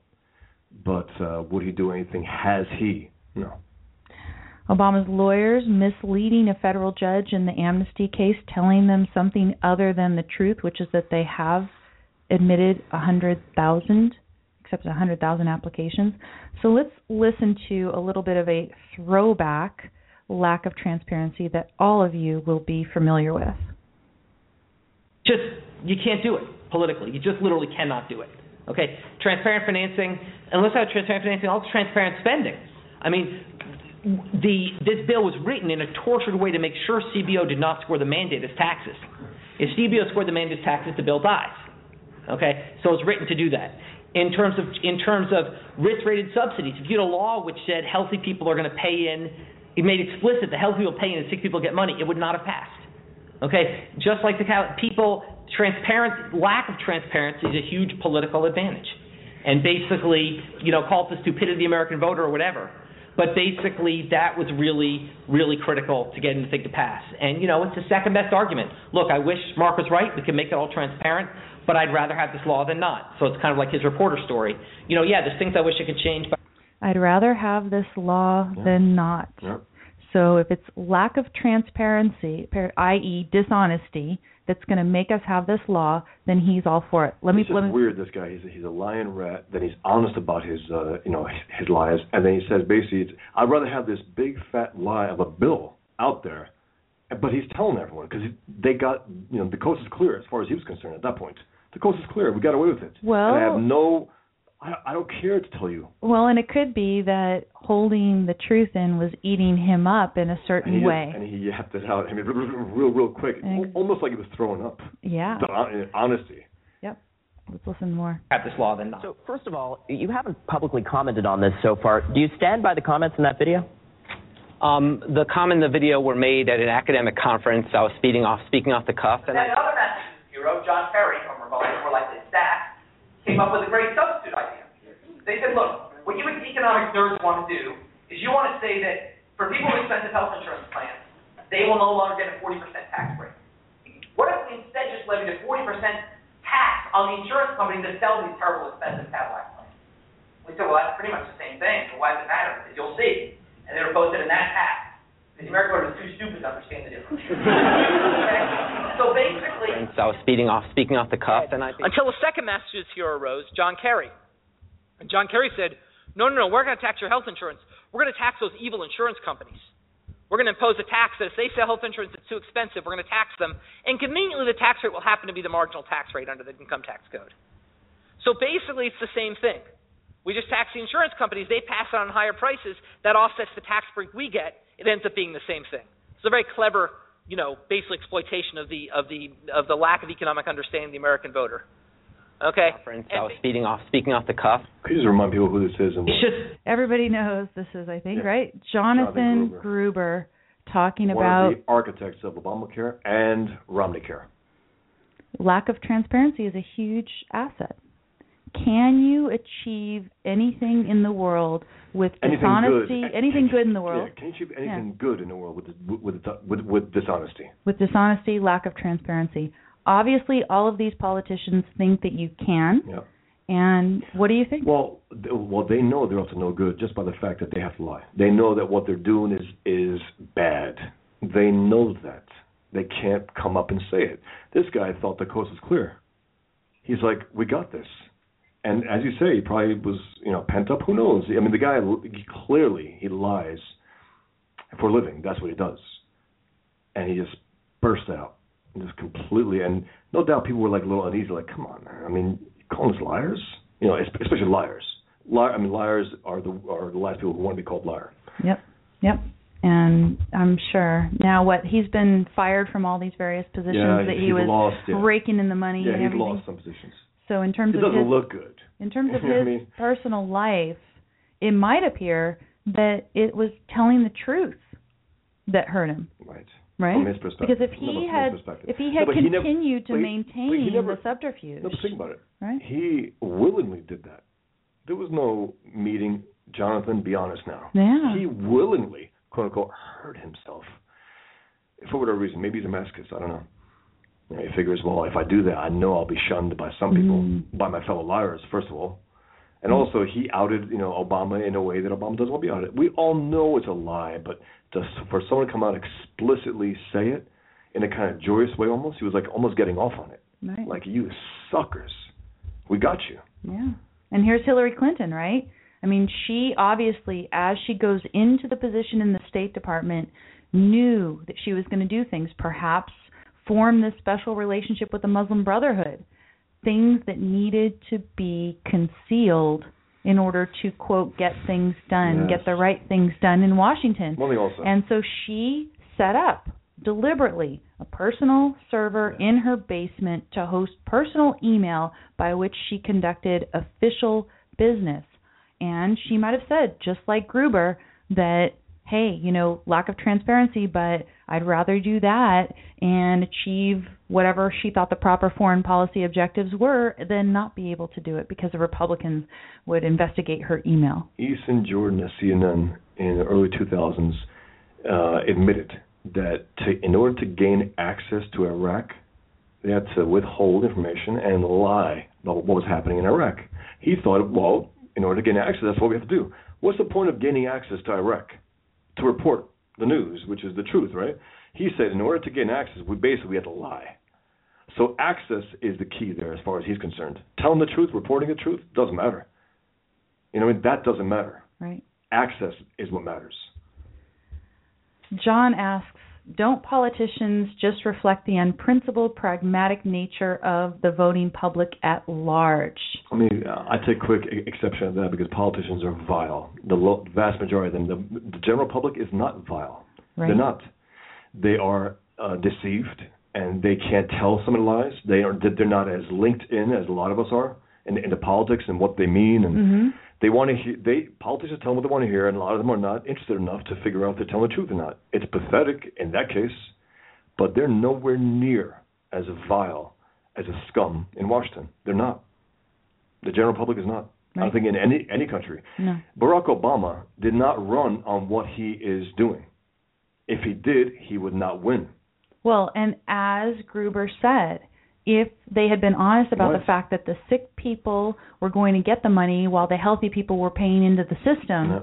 But uh, would he do anything? Has he? No. Obama's lawyers misleading a federal judge in the amnesty case, telling them something other than the truth, which is that they have admitted a hundred thousand, accepted a hundred thousand applications. So let's listen to a little bit of a throwback lack of transparency that all of you will be familiar with. just you can't do it politically. You just literally cannot do it. Okay, transparent financing. Unless I have transparent financing, also transparent spending. I mean, the this bill was written in a tortured way to make sure CBO did not score the mandate as taxes. If CBO scored the mandate as taxes, the bill dies. Okay, so it's written to do that. In terms of in terms of risk-rated subsidies, if you had a law which said healthy people are going to pay in, it made explicit that healthy people pay in and sick people get money, it would not have passed. Okay, just like the people, transparent lack of transparency is a huge political advantage, and basically, you know, call it the stupidity of the American voter or whatever. But basically, that was really, really critical to getting the thing to pass. And you know, it's the second best argument. Look, I wish Mark was right. We can make it all transparent, but I'd rather have this law than not. So it's kind of like his reporter story. You know, yeah, there's things I wish I could change, but I'd rather have this law than not. Yeah. So if it's lack of transparency, i.e., dishonesty, that's going to make us have this law, then he's all for it. Let me it's let just me weird. This guy, he's a, he's a lying rat. Then he's honest about his, uh, you know, his, his lies, and then he says basically, it's, I'd rather have this big fat lie of a bill out there, but he's telling everyone because they got, you know, the coast is clear as far as he was concerned at that point. The coast is clear. We got away with it. Well- and I have no, I, I don't care to tell you. Well, and it could be that holding the truth in was eating him up in a And certain he, way. and he yapped it out. I mean, real, real quick, And- almost like he was throwing up. yeah. The hon- honesty. Yep. Let's listen more. have this law than not. So, first of all, you haven't publicly commented on this so far. Do you stand by the comments in that video? Um, the comment and the video were made at an academic conference. I was speaking off, speaking off the cuff, and I, other Massachusetts hero, John Kerry, from Rebellion for Like This Staff, came up with a great substitute idea. They said, look, what you economic nerds want to do is you want to say that for people with expensive health insurance plans, they will no longer get a 40% tax break. What if we instead just levied a 40% tax on the insurance company that sells these terrible expensive Cadillac plans? We said, well, that's pretty much the same thing, so why does it matter? Because you'll see. And they were both in that tax. The American voter is too stupid to understand the difference. okay? So basically, I was speaking off, speaking off the cuff, and I. Until a second Massachusetts hero arose, John Kerry. And John Kerry said, no, no, no, we're going to tax your health insurance. We're going to tax those evil insurance companies. We're going to impose a tax that if they sell health insurance that's too expensive, we're going to tax them. And conveniently, the tax rate will happen to be the marginal tax rate under the income tax code. So basically, it's the same thing. We just tax the insurance companies. They pass on higher prices. That offsets the tax break we get. It ends up being the same thing. It's a very clever, you know, basically exploitation of the of the of the lack of economic understanding of the American voter. Okay. Conference. I was speaking off, speaking off the cuff. Could you just remind people who this is? And Everybody knows this is, I think, Yeah. right? Jonathan Jonathan Gruber talking one about of the architects of Obamacare and Romney Care. lack of transparency is a huge asset. Can you achieve anything in the world with Anything dishonesty? good. Anything good in the world? Yeah, can you achieve anything good in the world with with with, with dishonesty? With dishonesty, lack of transparency. Obviously, all of these politicians think that you can, Yeah. And what do you think? Well, th- well, they know they're up to no good just by the fact that they have to lie. They know that what they're doing is is bad. They know that. They can't come up and say it. This guy thought the coast was clear. He's like, "We got this." And as you say, he probably was, you know, pent up. Who knows? I mean, the guy he clearly he lies for a living. That's what he does. And he just burst out, just completely. And no doubt people were like a little uneasy, like, "Come on, man! I mean, calling us liars? You know, especially liars. Liar. I mean, liars are the are the last people who want to be called liar. Yep. Yep. And I'm sure now what he's been fired from all these various positions Yeah, that he was lost, yeah. raking in the money Yeah, and he's everything. lost some positions. So in terms It of doesn't his look good. in terms of what I his mean? personal life, it might appear that it was telling the truth that hurt him. Right. Right? From his perspective. Because if he from had if he No, had he never- continued to he- maintain he never- the subterfuge, No, think about it. right? He willingly did that. There was no meeting. Jonathan, be honest now. Yeah. He willingly, quote unquote, hurt himself. For whatever reason, maybe he's a masochist. I don't know. You know, he figures, well, if I do that, I know I'll be shunned by some people, Mm-hmm. by my fellow liars, first of all. And also, he outed, you know, Obama in a way that Obama doesn't want to be outed. We all know it's a lie, but just for someone to come out explicitly say it in a kind of joyous way, almost, he was like almost getting off on it. Right. Like you suckers, we got you. Yeah. And here's Hillary Clinton, right? I mean, she obviously, as she goes into the position in the State Department, knew that she was going to do things, perhaps form this special relationship with the Muslim Brotherhood, things that needed to be concealed in order to, quote, get things done, Yes. get the right things done in Washington. And so she set up deliberately a personal server in her basement to host personal email by which she conducted official business. And she might have said, just like Gruber, that, hey, you know, lack of transparency, but I'd rather do that and achieve whatever she thought the proper foreign policy objectives were than not be able to do it because the Republicans would investigate her email. Eason Jordan at CNN in the early 2000s uh, admitted that to, in order to gain access to Iraq, they had to withhold information and lie about what was happening in Iraq. He thought, well, in order to gain access, that's what we have to do. What's the point of gaining access to Iraq? To report the news, which is the truth, right? He said, in order to gain access, we basically have to lie. So access is the key there, as far as he's concerned. Telling the truth, reporting the truth, doesn't matter. You know, I mean, that doesn't matter. Right. Access is what matters. John asks, don't politicians just reflect the unprincipled, pragmatic nature of the voting public at large? I mean, uh, I take quick exception to that because politicians are vile. The lo- vast majority of them, the, the general public is not vile. Right. They're not. They are uh, deceived and they can't tell someone lies. They are. They're not as linked in as a lot of us are in, into politics and what they mean and. Mm-hmm. They want to hear. They politicians tell them what they want to hear, and a lot of them are not interested enough to figure out if they're telling the truth or not. It's pathetic in that case, but they're nowhere near as vile as a scum in Washington. They're not. The general public is not. I don't think in any any country. No. Barack Obama did not run on what he is doing. If he did, he would not win. Well, and as Gruber said, if they had been honest about Right. the fact that the sick people were going to get the money while the healthy people were paying into the system, Yeah.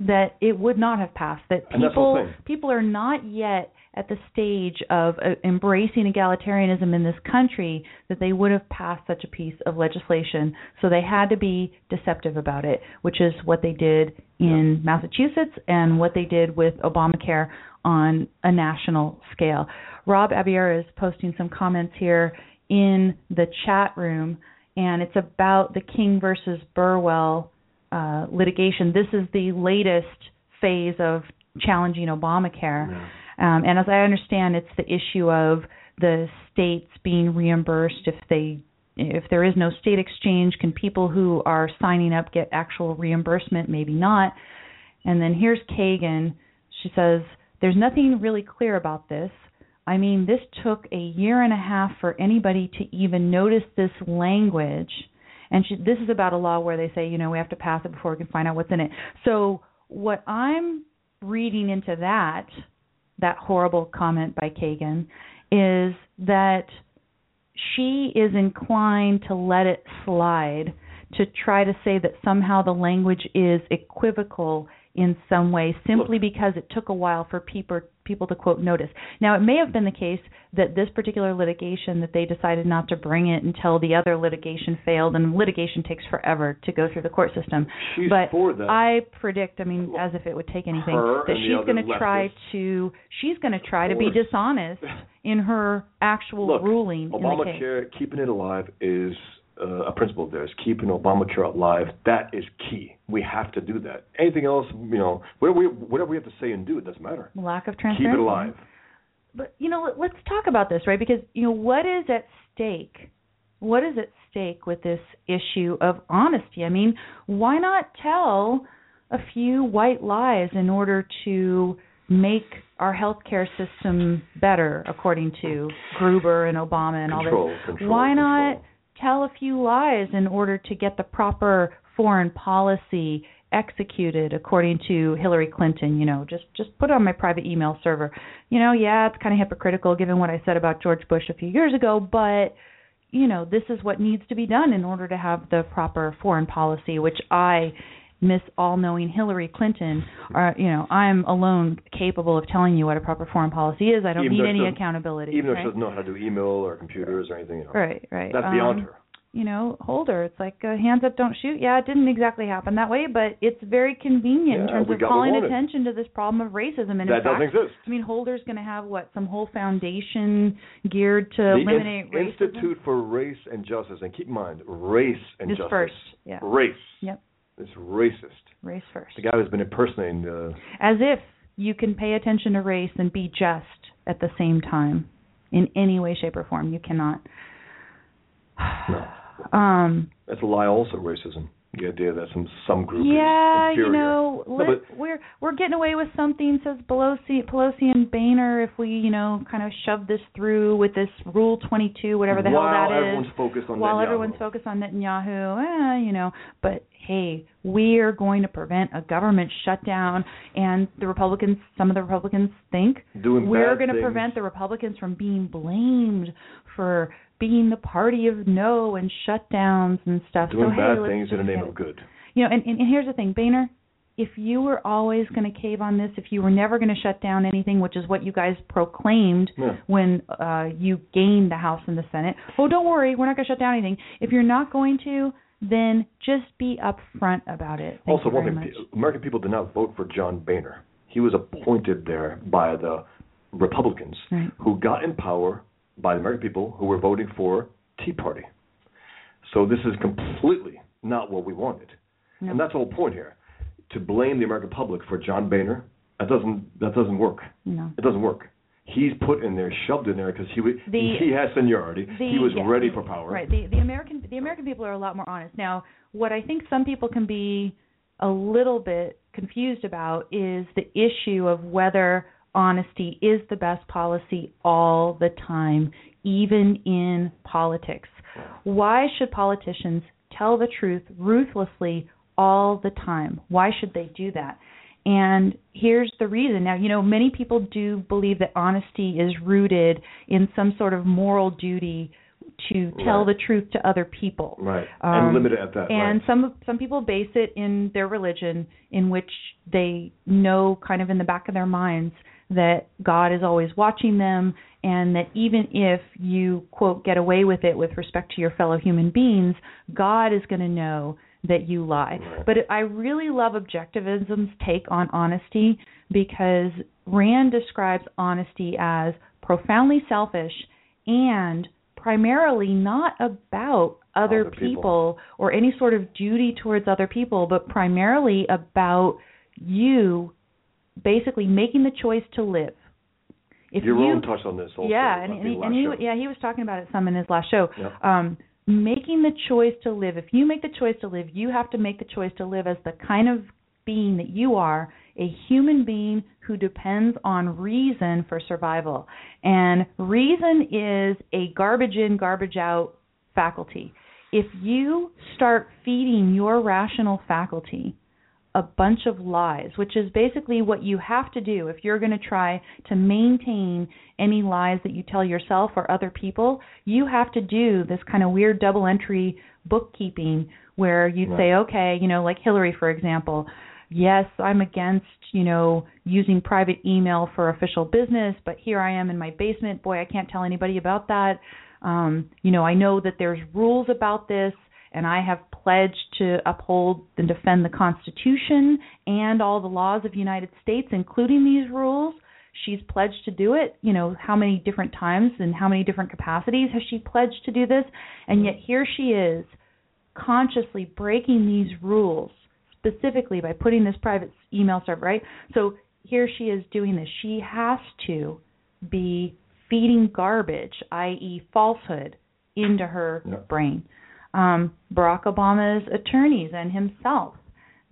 that it would not have passed. That And that's the people people are not yet at the stage of uh, embracing egalitarianism in this country that they would have passed such a piece of legislation. So they had to be deceptive about it, which is what they did in Massachusetts and what they did with Obamacare on a national scale. Rob Abier is posting some comments here in the chat room, and it's about the King versus Burwell uh, litigation. This is the latest phase of challenging Obamacare. Um, and as I understand, it's the issue of the states being reimbursed if they if there is no state exchange, can people who are signing up get actual reimbursement? Maybe not. And then here's Kagan. She says, There's nothing really clear about this. I mean, this took a year and a half for anybody to even notice this language. And she, this is about a law where they say, you know, we have to pass it before we can find out what's in it. So, what I'm reading into that, that horrible comment by Kagan, is that she is inclined to let it slide to try to say that somehow the language is equivocal in some way simply because it took a while for people people to quote notice. Now it may have been the case that this particular litigation that they decided not to bring it until the other litigation failed and litigation takes forever to go through the court system. She's but. I predict, I mean as if it would take anything Her that she's going to try to she's going to try to be dishonest in her actual Look, ruling in the case. Obamacare, keeping it alive is uh, a principle there is. Keeping Obamacare alive, that is key. We have to do that. Anything else, you know, whatever we, whatever we have to say and do, it doesn't matter. Lack of transparency. Keep it alive. But you know, let- let's talk about this, right? Because you know, what is at stake? What is at stake with this issue of honesty? I mean, why not tell a few white lies in order to make our healthcare system better, according to Gruber and Obama and all Control, this? control, why control. not tell a few lies in order to get the proper foreign policy executed according to Hillary Clinton, you know, just just put on my private email server. You know, yeah, it's kind of hypocritical given what I said about George Bush a few years ago, but you know, this is what needs to be done in order to have the proper foreign policy, which I Miss all-knowing Hillary Clinton, are you know, I'm alone capable of telling you what a proper foreign policy is. I don't Even need any accountability. Even though right? she doesn't know how to do email or computers or anything, you know. Right, right. That's beyond Um, her. You know, hold her. It's like uh, hands up, don't shoot. Yeah, it didn't exactly happen that way, but it's very convenient in terms of got what we calling attention to this problem of racism. And in That doesn't fact, exist. I mean, Holder's going to have what some whole foundation geared to the eliminate In- racism. Institute for Race and Justice, and keep in mind, race and Is justice. first, yeah. Race. Yep, It's racist. race first. The guy who's been impersonating uh, As if you can pay attention to race and be just at the same time, in any way, shape, or form. You cannot. no. Um. That's a lie. Also, racism. The idea that some some group Yeah, you know, No, but we're we're getting away with something says Pelosi, Pelosi and Boehner if we, you know, kind of shove this through with this Rule 22, whatever the hell that is. While everyone's focused on while Netanyahu. everyone's focused on Netanyahu, eh, you know, but hey, we are going to prevent a government shutdown, and the Republicans, some of the Republicans think Doing we're going to prevent the Republicans from being blamed for being the party of no and shutdowns and stuff. doing so bad let's things in the name of good. You know, and, and, and here's the thing, Boehner, if you were always going to cave on this, if you were never going to shut down anything, which is what you guys proclaimed Yeah. when uh, you gained the House and the Senate, oh, don't worry, we're not going to shut down anything. If you're not going to, then just be upfront about it. Thank also, one thing: much. American people did not vote for John Boehner. He was appointed there by the Republicans, Right. who got in power by the American people who were voting for Tea Party. So this is completely not what we wanted, No. and that's the whole point here. To blame the American public for John Boehner, that doesn't that doesn't work. No. It doesn't work. He's put in there, shoved in there because he wa- The- he has seniority. The- he was yeah, ready for power. Right. The the American the American people are a lot more honest. Now, what I think some people can be a little bit confused about is the issue of whether honesty is the best policy all the time, even in politics. Why should politicians tell the truth ruthlessly all the time? Why should they do that? And here's the reason. Now, you know, many people do believe that honesty is rooted in some sort of moral duty to tell Right. the truth to other people. Right. Um, and limited at that. And right. some some people base it in their religion, in which they know, kind of in the back of their minds, that God is always watching them, and that even if you quote get away with it with respect to your fellow human beings, God is going to know that you lie. Right. But I really love objectivism's take on honesty because Rand describes honesty as profoundly selfish and primarily not about other, Other people. people or any sort of duty towards other people, but primarily about you basically making the choice to live. If Your you, own touched on this also. yeah, and, and, he, and he, yeah, he was talking about it some in his last show. Yep. Um, making the choice to live. If you make the choice to live, you have to make the choice to live as the kind of being that you are, a human being who depends on reason for survival. And reason is a garbage in, garbage out faculty. If you start feeding your rational faculty a bunch of lies, which is basically what you have to do if you're going to try to maintain any lies that you tell yourself or other people. You have to do this kind of weird double entry bookkeeping where you'd Right. say, okay, you know, like Hillary, for example, yes, I'm against, you know, using private email for official business, but here I am in my basement. Boy, I can't tell anybody about that. Um, you know, I know that there's rules about this, and I have pledged to uphold and defend the Constitution and all the laws of the United States, including these rules. She's pledged to do it. You know, how many different times and how many different capacities has she pledged to do this? And yet here she is, consciously breaking these rules specifically by putting this private email server, right? So here she is doing this. She has to be feeding garbage, i.e., falsehood, into her Yeah. brain. Um, Barack Obama's attorneys and himself,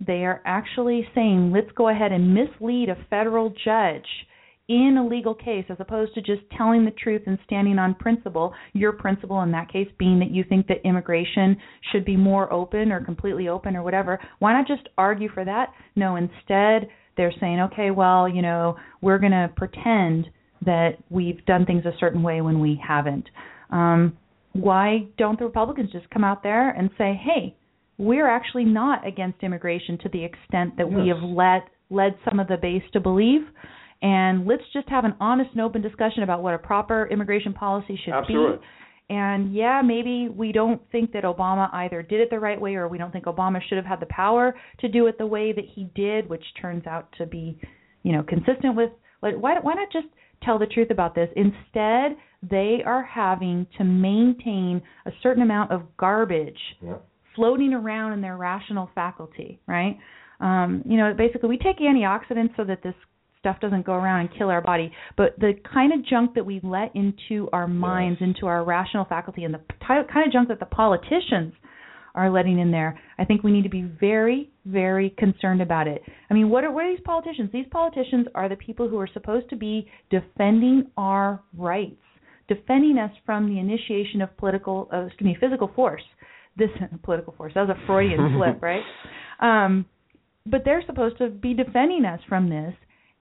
they are actually saying, let's go ahead and mislead a federal judge in a legal case as opposed to just telling the truth and standing on principle, your principle in that case being that you think that immigration should be more open or completely open or whatever. Why not just argue for that? No, instead they're saying, okay, well, you know, we're going to pretend that we've done things a certain way when we haven't. Um, why don't the Republicans just come out there and say, hey, we're actually not against immigration to the extent that we have led led some of the base to believe and let's just have an honest and open discussion about what a proper immigration policy should Absolutely. be. And yeah, maybe we don't think that Obama either did it the right way or we don't think Obama should have had the power to do it the way that he did, which turns out to be, you know, consistent with like why why not just tell the truth about this? Instead, they are having to maintain a certain amount of garbage Yeah. floating around in their rational faculty, right? Um, you know, basically we take antioxidants so that this stuff doesn't go around and kill our body, but the kind of junk that we let into our minds, into our rational faculty, and the kind of junk that the politicians are letting in there, I think we need to be very, very concerned about it. I mean, what are what are these politicians? These politicians are the people who are supposed to be defending our rights, defending us from the initiation of political, uh, excuse me, physical force. This political force. That was a Freudian slip, right? Um, but they're supposed to be defending us from this.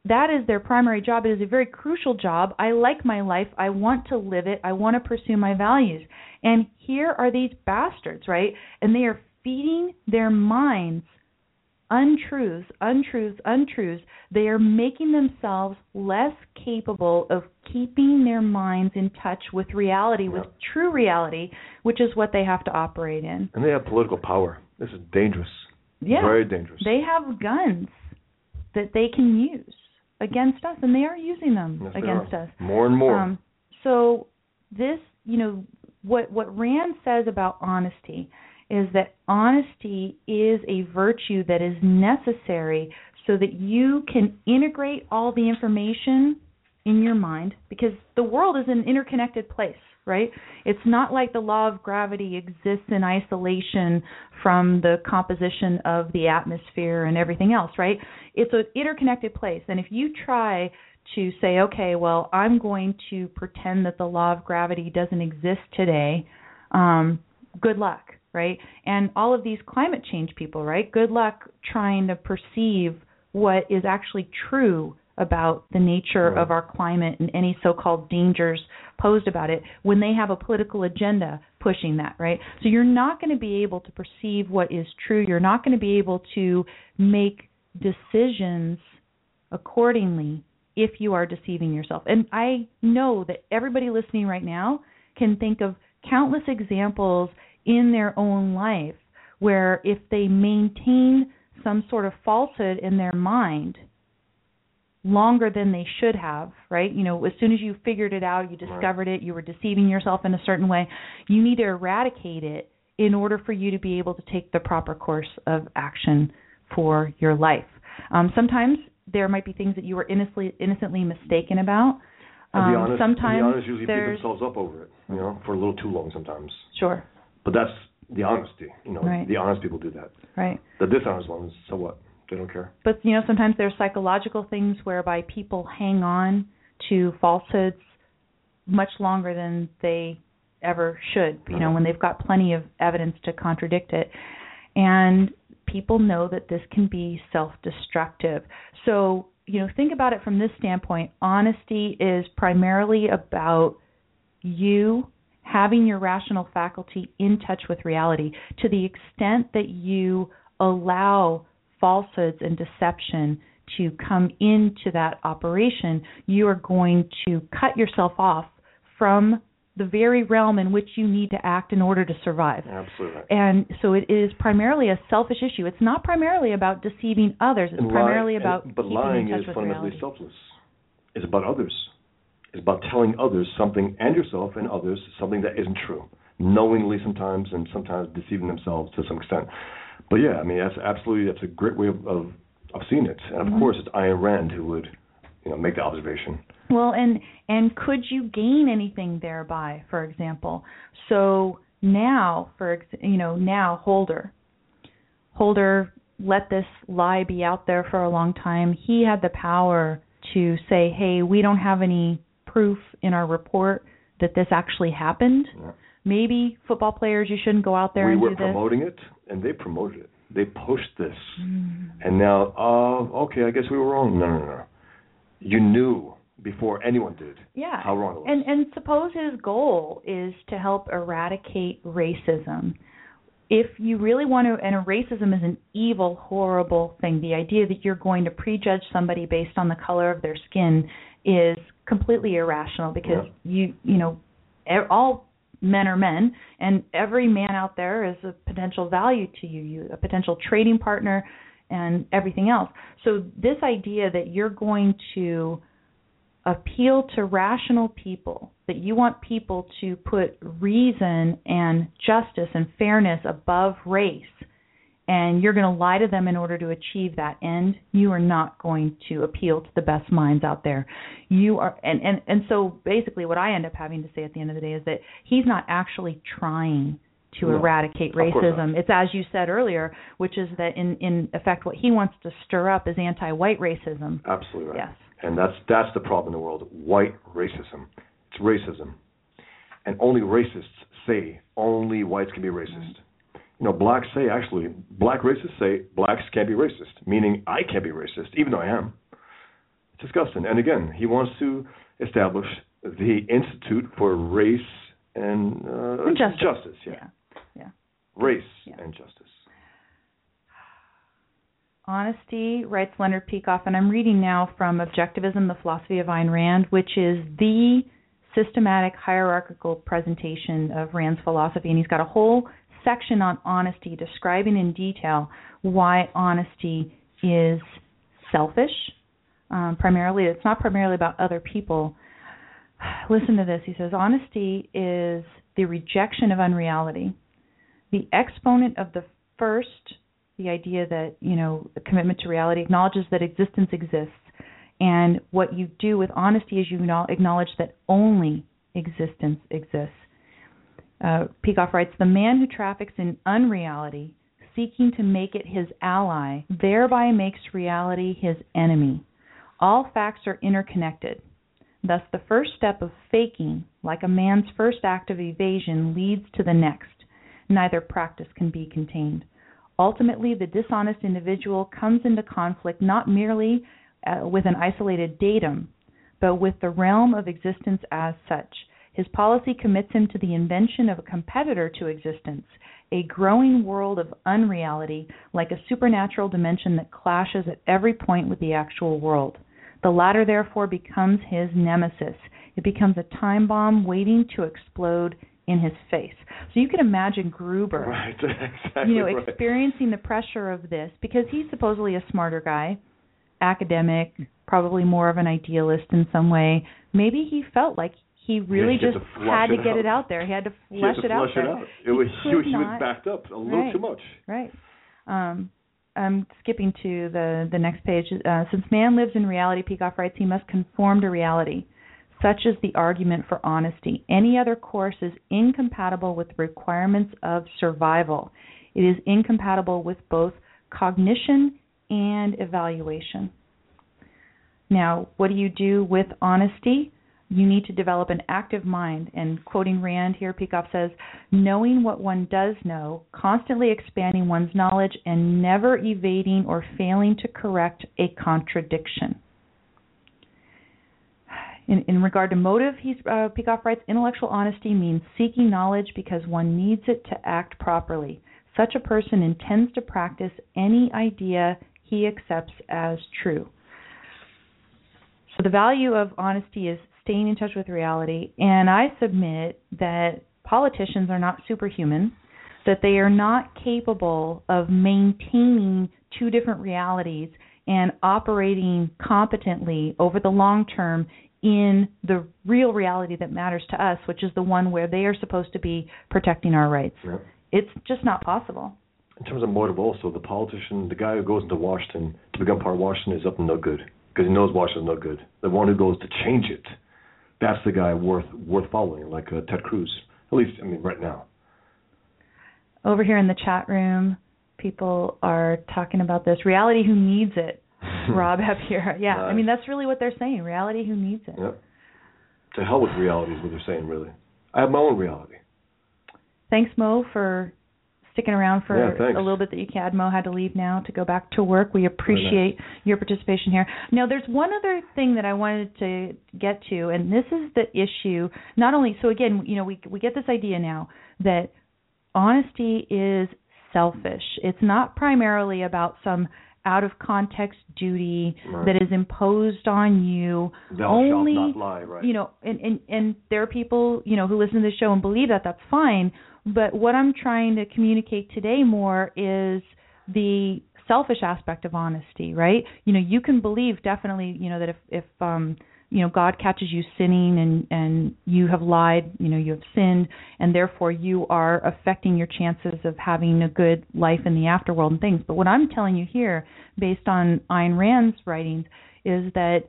That is their primary job. It is a very crucial job. I like my life. I want to live it. I want to pursue my values. And here are these bastards, right? And they are feeding their minds untruths, untruths, untruths. They are making themselves less capable of keeping their minds in touch with reality, with true reality, which is what they have to operate in. And they have political power. This is dangerous. Yeah. Very dangerous. They have guns that they can use against us, and they are using them Yes, against us. More and more. Um, so this, you know, what what Rand says about honesty is that honesty is a virtue that is necessary so that you can integrate all the information in your mind because the world is an interconnected place, right? It's not like the law of gravity exists in isolation from the composition of the atmosphere and everything else, right? It's an interconnected place. And if you try to say, okay, well, I'm going to pretend that the law of gravity doesn't exist today, um, good luck, right? And all of these climate change people, right? Good luck trying to perceive what is actually true about the nature Right. of our climate and any so-called dangers posed about it when they have a political agenda pushing that, right? So you're not going to be able to perceive what is true. You're not going to be able to make decisions accordingly if you are deceiving yourself. And I know that everybody listening right now can think of countless examples in their own life where if they maintain some sort of falsehood in their mind longer than they should have, right? You know, as soon as you figured it out, you discovered it, you were deceiving yourself in a certain way, you need to eradicate it in order for you to be able to take the proper course of action for your life. Um, sometimes there might be things that you were innocently innocently mistaken about. Um, honest, sometimes the honest usually beat themselves up over it, you know, for a little too long sometimes. sure, But that's the honesty, you know. Right. The honest people do that. right. The dishonest ones, so what? They don't care. But you know, sometimes there's psychological things whereby people hang on to falsehoods much longer than they ever should. You know, mm-hmm. when they've got plenty of evidence to contradict it, and people know that this can be self-destructive. So you know, think about it from this standpoint. Honesty is primarily about you having your rational faculty in touch with reality to the extent that you allow falsehoods and deception to come into that operation, you are going to cut yourself off from the very realm in which you need to act in order to survive. Absolutely. And so it is primarily a selfish issue. It's not primarily about deceiving others. It's And primarily lying- about and- but lying is fundamentally reality. selfless. It's about others. It's about telling others something and yourself and others something that isn't true, knowingly sometimes and sometimes deceiving themselves to some extent. But yeah, I mean that's absolutely that's a great way of of, of seeing it. And of Mhm. course, it's Ayn Rand who would you know make the observation. Well, and and could you gain anything thereby, for example? So now, for ex- you know, now Holder, Holder let this lie be out there for a long time. He had the power to say, "Hey, we don't have any proof in our report that this actually happened. Yeah. Maybe football players, you shouldn't go out there we and were do this." promoting it, and they promoted it. They pushed this, Mm. and now, oh, okay, I guess we were wrong. No, no, no. You knew before anyone did Yeah. how wrong it was. And and suppose his goal is to help eradicate racism. If you really want to and racism is an evil, horrible thing. The idea that you're going to prejudge somebody based on the color of their skin is completely irrational because you you know all men are men and every man out there is a potential value to you, you a potential trading partner and everything else. So this idea that you're going to appeal to rational people, that you want people to put reason and justice and fairness above race, and you're going to lie to them in order to achieve that end, you are not going to appeal to the best minds out there. You are and and and so basically what I end up having to say at the end of the day is that he's not actually trying to No, eradicate of course not. racism. It's as you said earlier, which is that in in effect what he wants to stir up is anti-white racism. Absolutely right. Yes. And that's that's the problem in the world. White racism. It's racism. And only racists say only whites can be racist. You know, blacks say actually black racists say blacks can't be racist, meaning I can't be racist, even though I am. It's disgusting. And again, he wants to establish the Institute for Race and uh, And justice. Justice, yeah. Yeah. Yeah. Race Yeah. and justice. Honesty, writes Leonard Peikoff, and I'm reading now from Objectivism, the Philosophy of Ayn Rand, which is the systematic hierarchical presentation of Rand's philosophy. And he's got a whole section on honesty describing in detail why honesty is selfish. Um, primarily, it's not primarily about other people. Listen to this. He says, Honesty is the rejection of unreality. The exponent of the first the idea that you know commitment to reality acknowledges that existence exists and what you do with honesty is you acknowledge that only existence exists uh, Peikoff writes the man who traffics in unreality seeking to make it his ally thereby makes reality his enemy. All facts are interconnected. Thus the first step of faking like a man's first act of evasion leads to the next. Neither practice can be contained. Ultimately, the dishonest individual comes into conflict not merely uh, with an isolated datum, but with the realm of existence as such. His policy commits him to the invention of a competitor to existence, a growing world of unreality, like a supernatural dimension that clashes at every point with the actual world. The latter, therefore, becomes his nemesis. It becomes a time bomb waiting to explode in his face. So you can imagine Gruber Right, exactly. you know, right. experiencing the pressure of this because he's supposedly a smarter guy, academic, probably more of an idealist in some way. Maybe he felt like he really just had to get out. it out there. He had to He flesh had to it out flush it there. out. It was he, could was backed up a little Right. too much. Right. Um, I'm skipping to the the next page. Uh, since man lives in reality, Peikoff writes, he must conform to reality. Such is the argument for honesty. Any other course is incompatible with the requirements of survival. It is incompatible with both cognition and evaluation. Now, what do you do with honesty? You need to develop an active mind. And quoting Rand here, Peikoff says, knowing what one does know, constantly expanding one's knowledge, and never evading or failing to correct a contradiction. In, in regard to motive, he's, uh, Peikoff writes, intellectual honesty means seeking knowledge because one needs it to act properly. Such a person intends to practice any idea he accepts as true. So the value of honesty is staying in touch with reality, and I submit that politicians are not superhuman, that they are not capable of maintaining two different realities and operating competently over the long term in the real reality that matters to us, which is the one where they are supposed to be protecting our rights. It's just not possible. In terms of motive, also the politician, the guy who goes into Washington to become part of Washington is up to no good because he knows Washington's no good. The one who goes to change it, that's the guy worth worth following, like uh, Ted Cruz. At least, I mean, right now. Over here in the chat room, people are talking about this. Reality who needs it. Rob up here. Yeah, Nice. I mean that's really what they're saying. Reality who needs it. Yep. To hell with reality is what they're saying, really. I have my own reality. Thanks, Mo, for sticking around for Yeah, a little bit that you had. Mo had to leave now to go back to work. We appreciate your participation here. Now, there's one other thing that I wanted to get to, and this is the issue. Not only so, again, you know, we we get this idea now that honesty is selfish. It's not primarily about some out of context duty Right. that is imposed on you Thou only lie, right? you know and, and and there are people you know who listen to the show and believe that that's fine but what i'm trying to communicate today more is the selfish aspect of honesty right? You know you can believe definitely you know that if if um you know god catches you sinning and and you have lied you know you have sinned and therefore you are affecting your chances of having a good life in the afterworld and things. But what i'm telling you here based on Ayn Rand's writings is that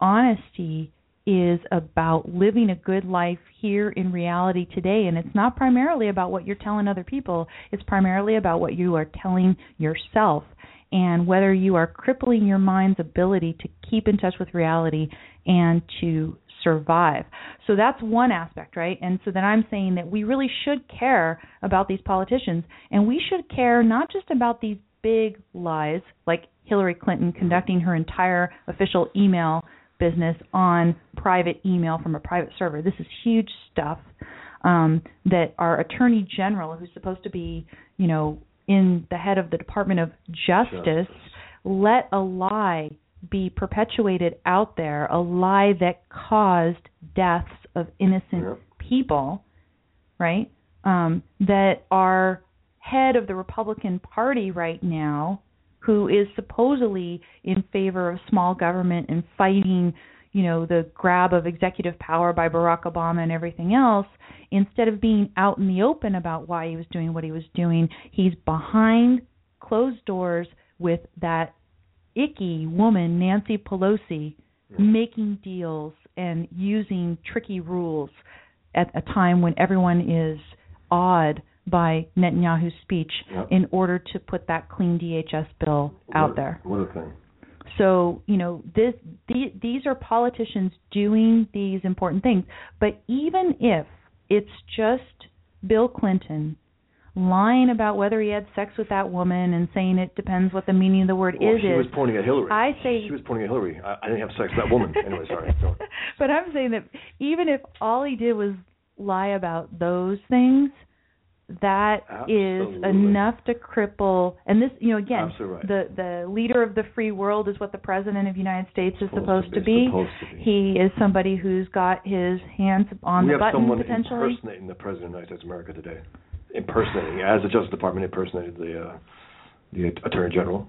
honesty is about living a good life here in reality today and it's not primarily about what you're telling other people it's primarily about what you are telling yourself and whether you are crippling your mind's ability to keep in touch with reality and to survive. So that's one aspect, right? And so then I'm saying that we really should care about these politicians and we should care not just about these big lies like Hillary Clinton conducting her entire official email business on private email from a private server. This is huge stuff um, that our attorney general, who's supposed to be, you know, in the head of the Department of Justice, let a lie be perpetuated out there, a lie that caused deaths of innocent people, right? Um, that our head of the Republican Party right now, who is supposedly in favor of small government and fighting, you know, the grab of executive power by Barack Obama and everything else, instead of being out in the open about why he was doing what he was doing, he's behind closed doors with that icky woman, Nancy Pelosi, making deals and using tricky rules at a time when everyone is awed by Netanyahu's speech Yep. in order to put that clean DHS bill out What- there. What a thing. So you know this the, these are politicians doing these important things. But even if it's just Bill Clinton lying about whether he had sex with that woman and saying it depends what the meaning of the word Well, is she was pointing at Hillary. I say she was pointing at Hillary. I, I didn't have sex with that woman. anyway, sorry. Go but I'm saying that even if all he did was lie about those things, that is Absolutely. enough to cripple. And this, you know, again, right. the the leader of the free world is what the president of the United States is Supposed supposed to to be, be. supposed to be. He is somebody who's got his hands on we the have button someone potentially. impersonating the president of the United States of America today. Impersonating, as the Justice Department impersonated the uh, the Attorney General.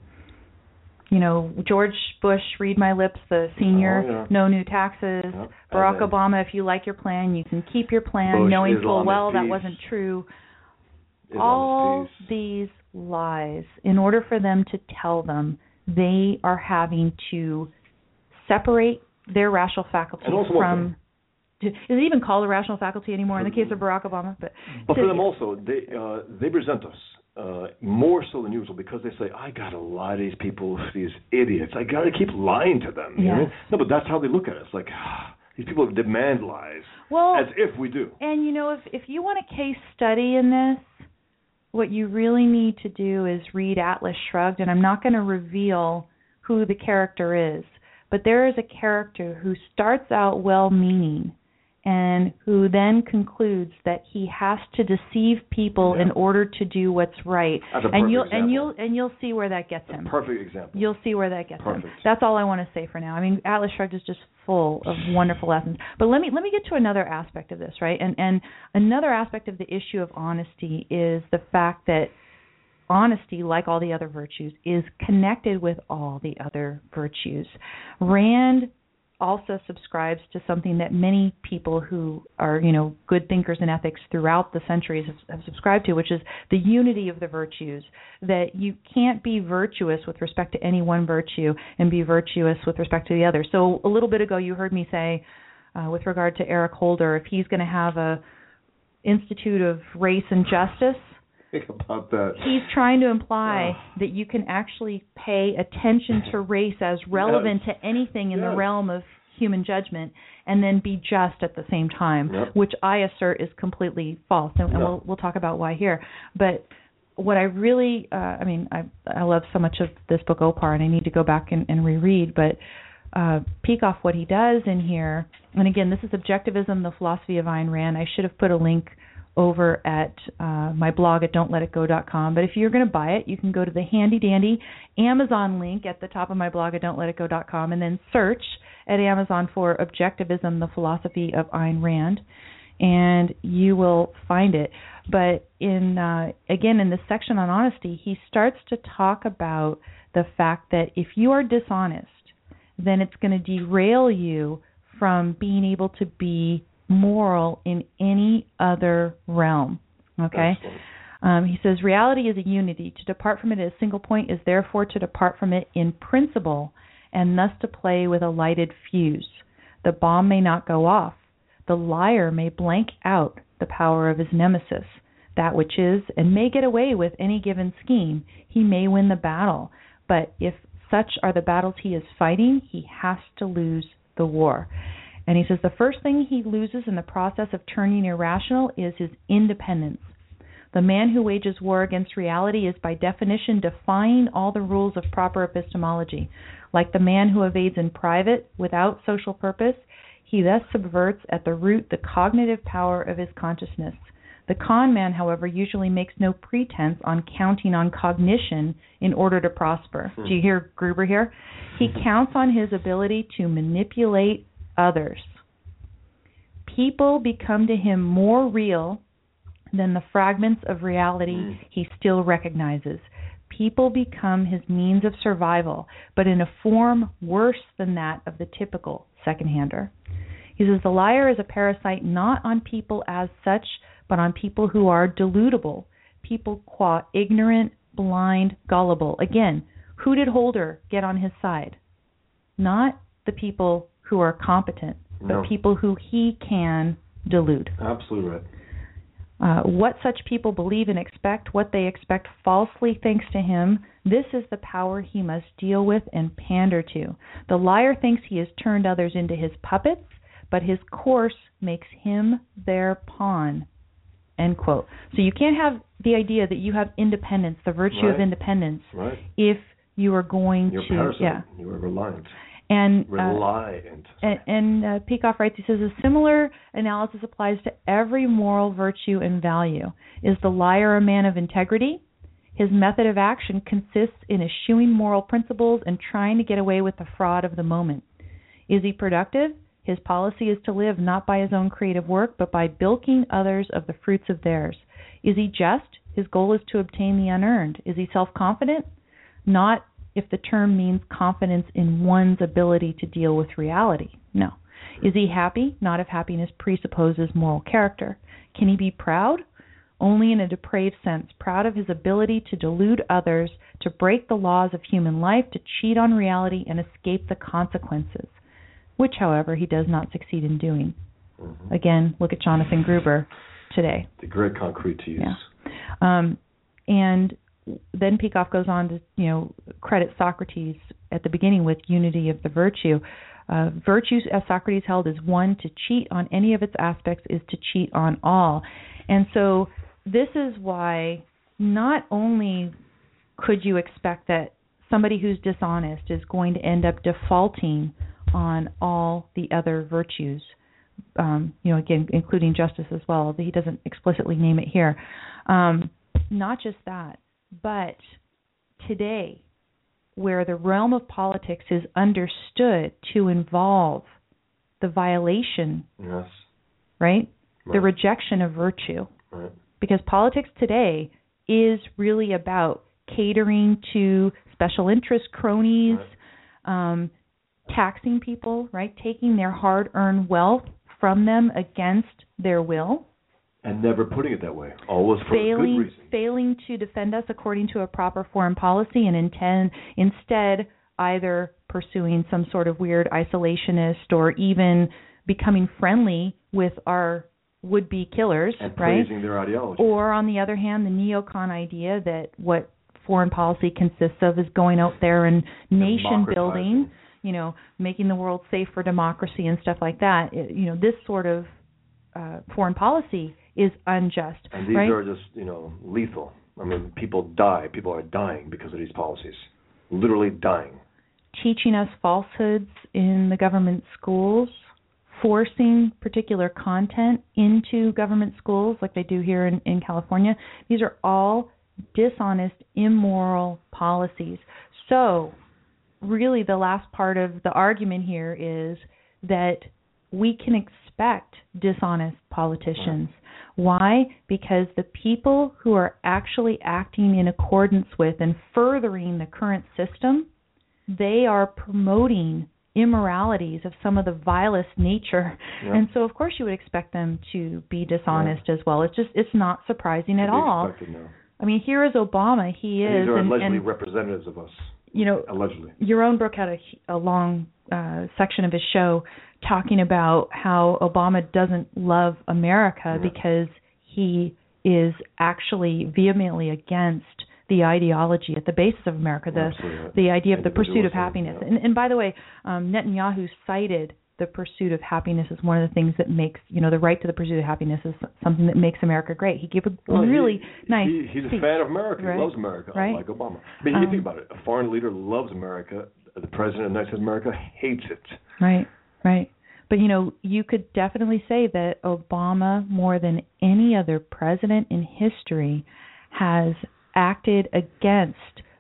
you know, George Bush, read my lips, the senior, Oh, yeah. no new taxes. Yep. Barack Obama, if you like your plan, you can keep your plan, Bush, knowing full well that wasn't true. All these lies, in order for them to tell them, they are having to separate their rational faculty from. Is it even called a rational faculty anymore in the case of Barack Obama? But, But for them also, they uh, they resent us uh, more so than usual because they say, "I gotta lie to these people, these idiots. I gotta keep lying to them." You know? No, but that's how they look at us. Like ah, these people demand lies, well, as if we do. And you know, if if you want a case study in this, what you really need to do is read Atlas Shrugged, and I'm not going to reveal who the character is, but there is a character who starts out well meaning and who then concludes that he has to deceive people Yeah. in order to do what's right. And you'll example. and you'll and you'll see where that gets him. Perfect example. You'll see where that gets him. Perfect. That's all I want to say for now. I mean, Atlas Shrugged is just full of wonderful lessons. But let me let me get to another aspect of this, right? And and another aspect of the issue of honesty is the fact that honesty, like all the other virtues, is connected with all the other virtues. Rand also subscribes to something that many people who are, you know, good thinkers in ethics throughout the centuries have, have subscribed to, which is the unity of the virtues. That you can't be virtuous with respect to any one virtue and be virtuous with respect to the other. So a little bit ago, you heard me say, uh, with regard to Eric Holder, if he's going to have a Institute of Race and Justice, Think about that. he's trying to imply that you can actually pay attention to race as relevant to anything in the realm of human judgment and then be just at the same time Yep. which i assert is completely false. And, and No. we'll we'll talk about why here. But what i really uh i mean i i love so much of this book opar and i need to go back and, and reread but uh Peikoff what he does in here. And again this is objectivism the philosophy of Ayn Rand. I should have put a link over at uh, my blog at don'tletitgo.com. But if you're going to buy it, you can go to the handy dandy Amazon link at the top of my blog at don'tletitgo.com and then search at Amazon for Objectivism, the Philosophy of Ayn Rand, and you will find it. But in uh, again in this section on honesty, he starts to talk about the fact that if you are dishonest, then it's going to derail you from being able to be moral in any other realm. Okay? Um, he says reality is a unity. To depart from it at a single point is therefore to depart from it in principle, and thus to play with a lighted fuse. The bomb may not go off. The liar may blank out the power of his nemesis. That which is, and may get away with any given scheme. He may win the battle, but if such are the battles he is fighting, he has to lose the war. And he says the first thing he loses in the process of turning irrational is his independence. The man who wages war against reality is by definition defying all the rules of proper epistemology. Like the man who evades in private without social purpose, he thus subverts at the root the cognitive power of his consciousness. The con man, however, usually makes no pretense on counting on cognition in order to prosper. Hmm. Do you hear Gruber here? He counts on his ability to manipulate others. People become to him more real than the fragments of reality mm. he still recognizes. People become his means of survival, but in a form worse than that of the typical second-hander. He says the liar is a parasite not on people as such, but on people who are deludable, people qua ignorant, blind, gullible. Again, who did Holder get on his side? Not the people who are competent, but No. people who he can delude. Absolutely right. Uh, what such people believe and expect, what they expect falsely thanks to him, this is the power he must deal with and pander to. The liar thinks he has turned others into his puppets, but his course makes him their pawn. End quote. So you can't have the idea that you have independence, the virtue of independence, Right. if you are going You're to parasite. yeah. You are reliant. And uh, and, and uh, Peikoff writes, he says, a similar analysis applies to every moral virtue and value. Is the liar a man of integrity? His method of action consists in eschewing moral principles and trying to get away with the fraud of the moment. Is he productive? His policy is to live not by his own creative work, but by bilking others of the fruits of theirs. Is he just? His goal is to obtain the unearned. Is he self confident? Not if the term means confidence in one's ability to deal with reality. No. Is he happy? Not if happiness presupposes moral character. Can he be proud? Only in a depraved sense, proud of his ability to delude others, to break the laws of human life, to cheat on reality, and escape the consequences, which, however, he does not succeed in doing. Again, look at Jonathan Gruber today. The great concrete to use. Yeah. Um, and then Peikoff goes on to, you know, credit Socrates at the beginning with unity of the virtue. Uh, virtue, as Socrates held, is one to cheat on any of its aspects is to cheat on all. And so this is why not only could you expect that somebody who's dishonest is going to end up defaulting on all the other virtues. Um, you know, again, including justice as well. He doesn't explicitly name it here. Um, not just that, but today, where the realm of politics is understood to involve the violation, Yes. right? The rejection of virtue. Right. Because politics today is really about catering to special interest cronies, um, taxing people, right? Taking their hard earned wealth from them against their will. And never putting it that way. Always for a good failing reason. failing to defend us according to a proper foreign policy and intend instead either pursuing some sort of weird isolationist or even becoming friendly with our would be killers, And right? their ideology. Or on the other hand, the neocon idea that what foreign policy consists of is going out there and nation building, you know, making the world safe for democracy and stuff like that. It- you know, this sort of uh, foreign policy is unjust, And these right? are just, you know, lethal. I mean, people die. People are dying because of these policies. Literally dying. teaching us falsehoods in the government schools, forcing particular content into government schools like they do here in, in California. These are all dishonest, immoral policies. So, really, the last part of the argument here is that we can expect dishonest politicians. Why? Because the people who are actually acting in accordance with and furthering the current system they are promoting immoralities of some of the vilest nature Yeah. and so of course you would expect them to be dishonest as well it's just it's not surprising at all i mean here is obama he And is these are and, allegedly and representatives of us. you know Allegedly. Yaron Brook had a, a long uh, section of his show talking about how Obama doesn't love America because he is actually vehemently against the ideology at the basis of America, the Absolutely the idea of the pursuit of happiness. yeah. And, and by the way, um, Netanyahu cited the pursuit of happiness as one of the things that makes you know the right to the pursuit of happiness is something that makes America great. He gave a Well, he- really nice. He, he's a fan of America. right? He loves America, right? unlike Obama. I mean, you Um, think about it. A foreign leader loves America. The president of the United States of America hates it. Right, right. But you know, you could definitely say that Obama, more than any other president in history, has acted against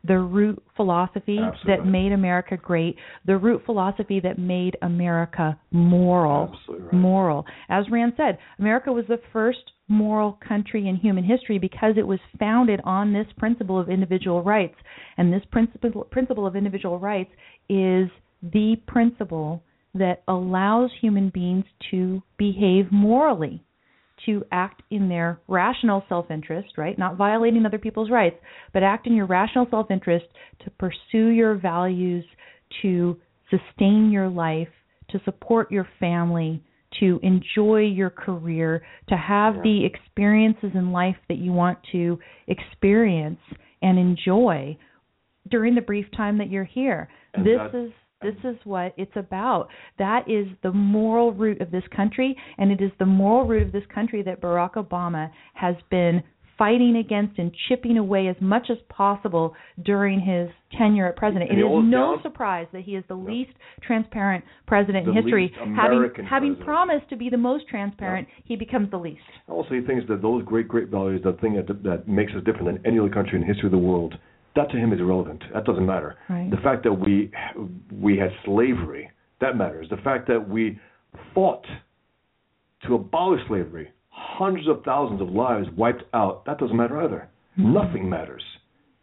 the root philosophy Absolutely that made America great, the root philosophy that made America moral. Right. Moral. As Rand said, America was the first moral country in human history because it was founded on this principle of individual rights. And this principle principle of individual rights is the principle that allows human beings to behave morally, to act in their rational self interest, right? Not violating other people's rights, but act in your rational self interest to pursue your values, to sustain your life, to support your family, to enjoy your career, to have Yeah. the experiences in life that you want to experience and enjoy during the brief time that you're here. And this that- is this is what it's about. That is the moral root of this country, and it is the moral root of this country that Barack Obama has been fighting against and chipping away as much as possible during his tenure as president. It he no down- surprise that he is the least transparent president in history. Having having president. promised to be the most transparent, he becomes the least. Also, he thinks that those great, great values, the thing that, that makes us different than any other country in the history of the world, that to him is irrelevant. That doesn't matter. Right. The fact that we we had slavery, that matters. The fact that we fought to abolish slavery, hundreds of thousands of lives wiped out, that doesn't matter either. Mm-hmm. Nothing matters.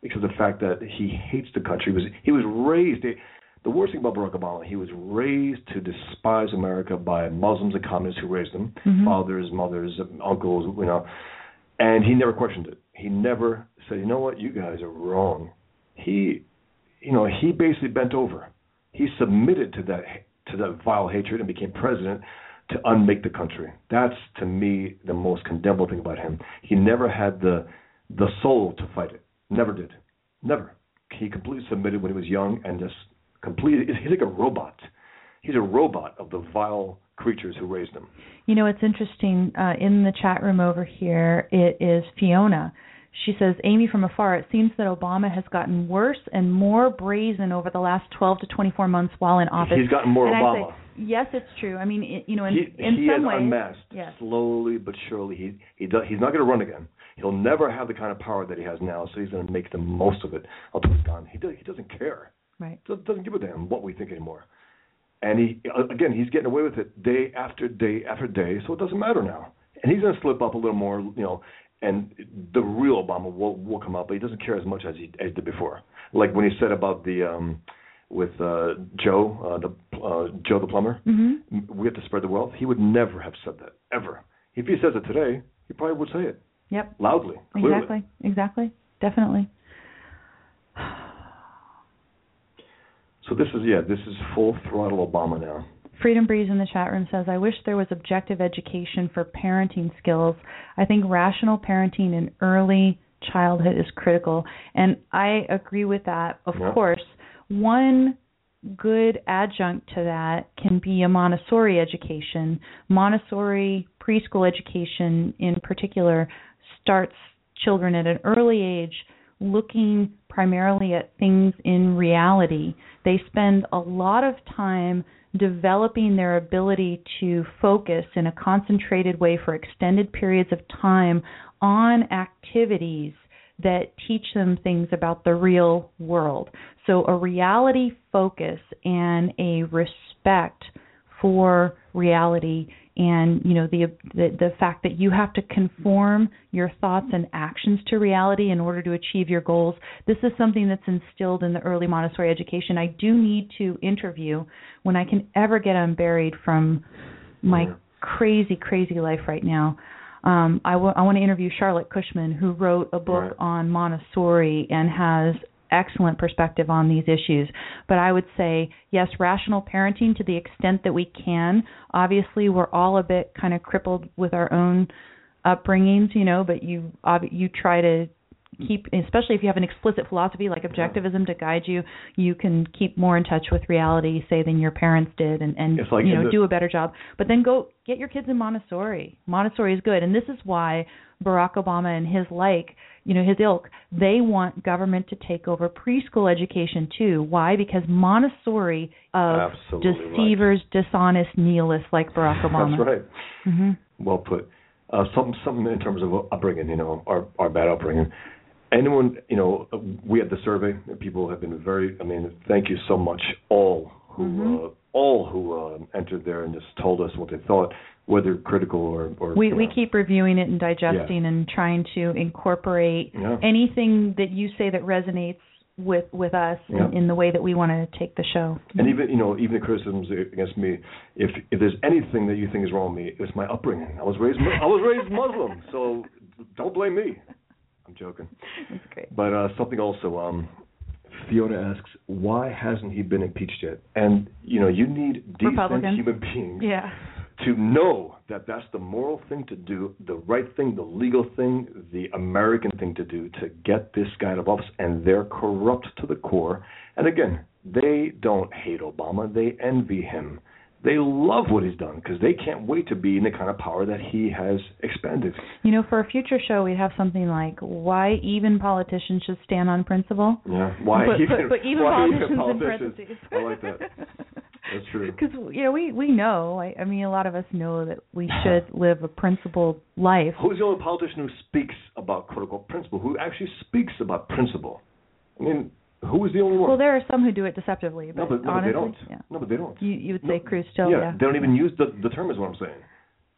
Because the fact that he hates the country. He was, he was raised, the worst thing about Barack Obama, he was raised to despise America by Muslims and communists who raised him, Mhm. fathers, mothers, uncles, you know, and he never questioned it. He never said, you know what, you guys are wrong. He, you know, he basically bent over. He submitted to that to that vile hatred and became president to unmake the country. That's to me the most condemnable thing about him. He never had the the soul to fight it. Never did. Never. He completely submitted when he was young and just completely. He's like a robot. He's a robot of the vile creatures who raised him. You know, it's interesting. Uh, in the chat room over here, it is Fiona She says, Amy from afar, it seems that Obama has gotten worse and more brazen over the last 12 to 24 months while in office. He's gotten more and Obama. Say, yes, it's true. I mean, it, you know, in, he, in he some ways, unmasked yes. slowly but surely. He he does. He's not going to run again. He'll never have the kind of power that he has now. So he's going to make the most of it until it's gone. He does, he doesn't care. Right. Doesn't, doesn't give a damn what we think anymore. And he again, he's getting away with it day after day after day. So it doesn't matter now. And he's going to slip up a little more, you know. And the real Obama will will come out, but he doesn't care as much as he, as he did before. Like when he said about the um with uh Joe, uh, the uh, Joe the plumber, Mm-hmm. we have to spread the wealth. He would never have said that ever. If he says it today, he probably would say it Yep. loudly, clearly. Exactly. Exactly. Definitely. So this is yeah, this is full throttle Obama now. Freedom Breeze in the chat room says, I wish there was objective education for parenting skills. I think rational parenting in early childhood is critical. And I agree with that, of Yeah. course. One good adjunct to that can be a Montessori education. Montessori preschool education, in particular, starts children at an early age looking primarily at things in reality. They spend a lot of time developing their ability to focus in a concentrated way for extended periods of time on activities that teach them things about the real world. So a reality focus and a respect for reality and you know the, the the fact that you have to conform your thoughts and actions to reality in order to achieve your goals. This is something that's instilled in the early montessori education. I do need to interview when i can ever get unburied from my crazy crazy life right now. Um, I, w- I want to interview Charlotte Cushman, who wrote a book Right. on Montessori and has excellent perspective on these issues. But I would say, yes, rational parenting to the extent that we can. Obviously, we're all a bit kind of crippled with our own upbringings, you know, but you you try to keep especially if you have an explicit philosophy like objectivism to guide you you can keep more in touch with reality say than your parents did and and like you know the- do a better job but then go get your kids in montessori montessori is good and this is why barack obama and his like you know his ilk they want government to take over preschool education too why because montessori of Absolutely right. deceivers dishonest nihilists like barack obama That's right. hmm Well put. Uh, some something in terms of upbringing, you know, our our bad upbringing. Anyone, you know, we had the survey. People have been very. I mean, thank you so much, all who Mhm. uh, all who uh, entered there and just told us what they thought, whether critical or or. we we know. keep reviewing it and digesting and trying to incorporate Yeah. anything that you say that resonates with with us Yeah. in, in the way that we want to take the show. And even you know, even the criticisms against me, if if there's anything that you think is wrong with me, it's my upbringing. I was raised I was raised Muslim, so don't blame me. I'm joking. That's great. But uh, something also, um, Fiona asks, why hasn't he been impeached yet? And you know, you need decent Republicans. human beings Yeah. to know that that's the moral thing to do, the right thing, the legal thing, the American thing to do to get this guy out of office. And they're corrupt to the core. And again, they don't hate Obama; they envy him. They love what he's done because they can't wait to be in the kind of power that he has expanded. You know, for a future show, we'd have something like why even politicians should stand on principle. Yeah. Why But- even, but- but even why politicians in politicians? parentheses. I like that. That's true. Because you know, we we know. I, I mean, a lot of us know that we should live a principled life. Who's the only politician who speaks about quote unquote principle? Who actually speaks about principle? I mean, who is the only one? Well, there are some who do it deceptively, but, no, but, no, but honestly, they don't. yeah. No, but they don't. You you would say Cruz still, yeah, yeah. they don't even use the the term. Is what I'm saying.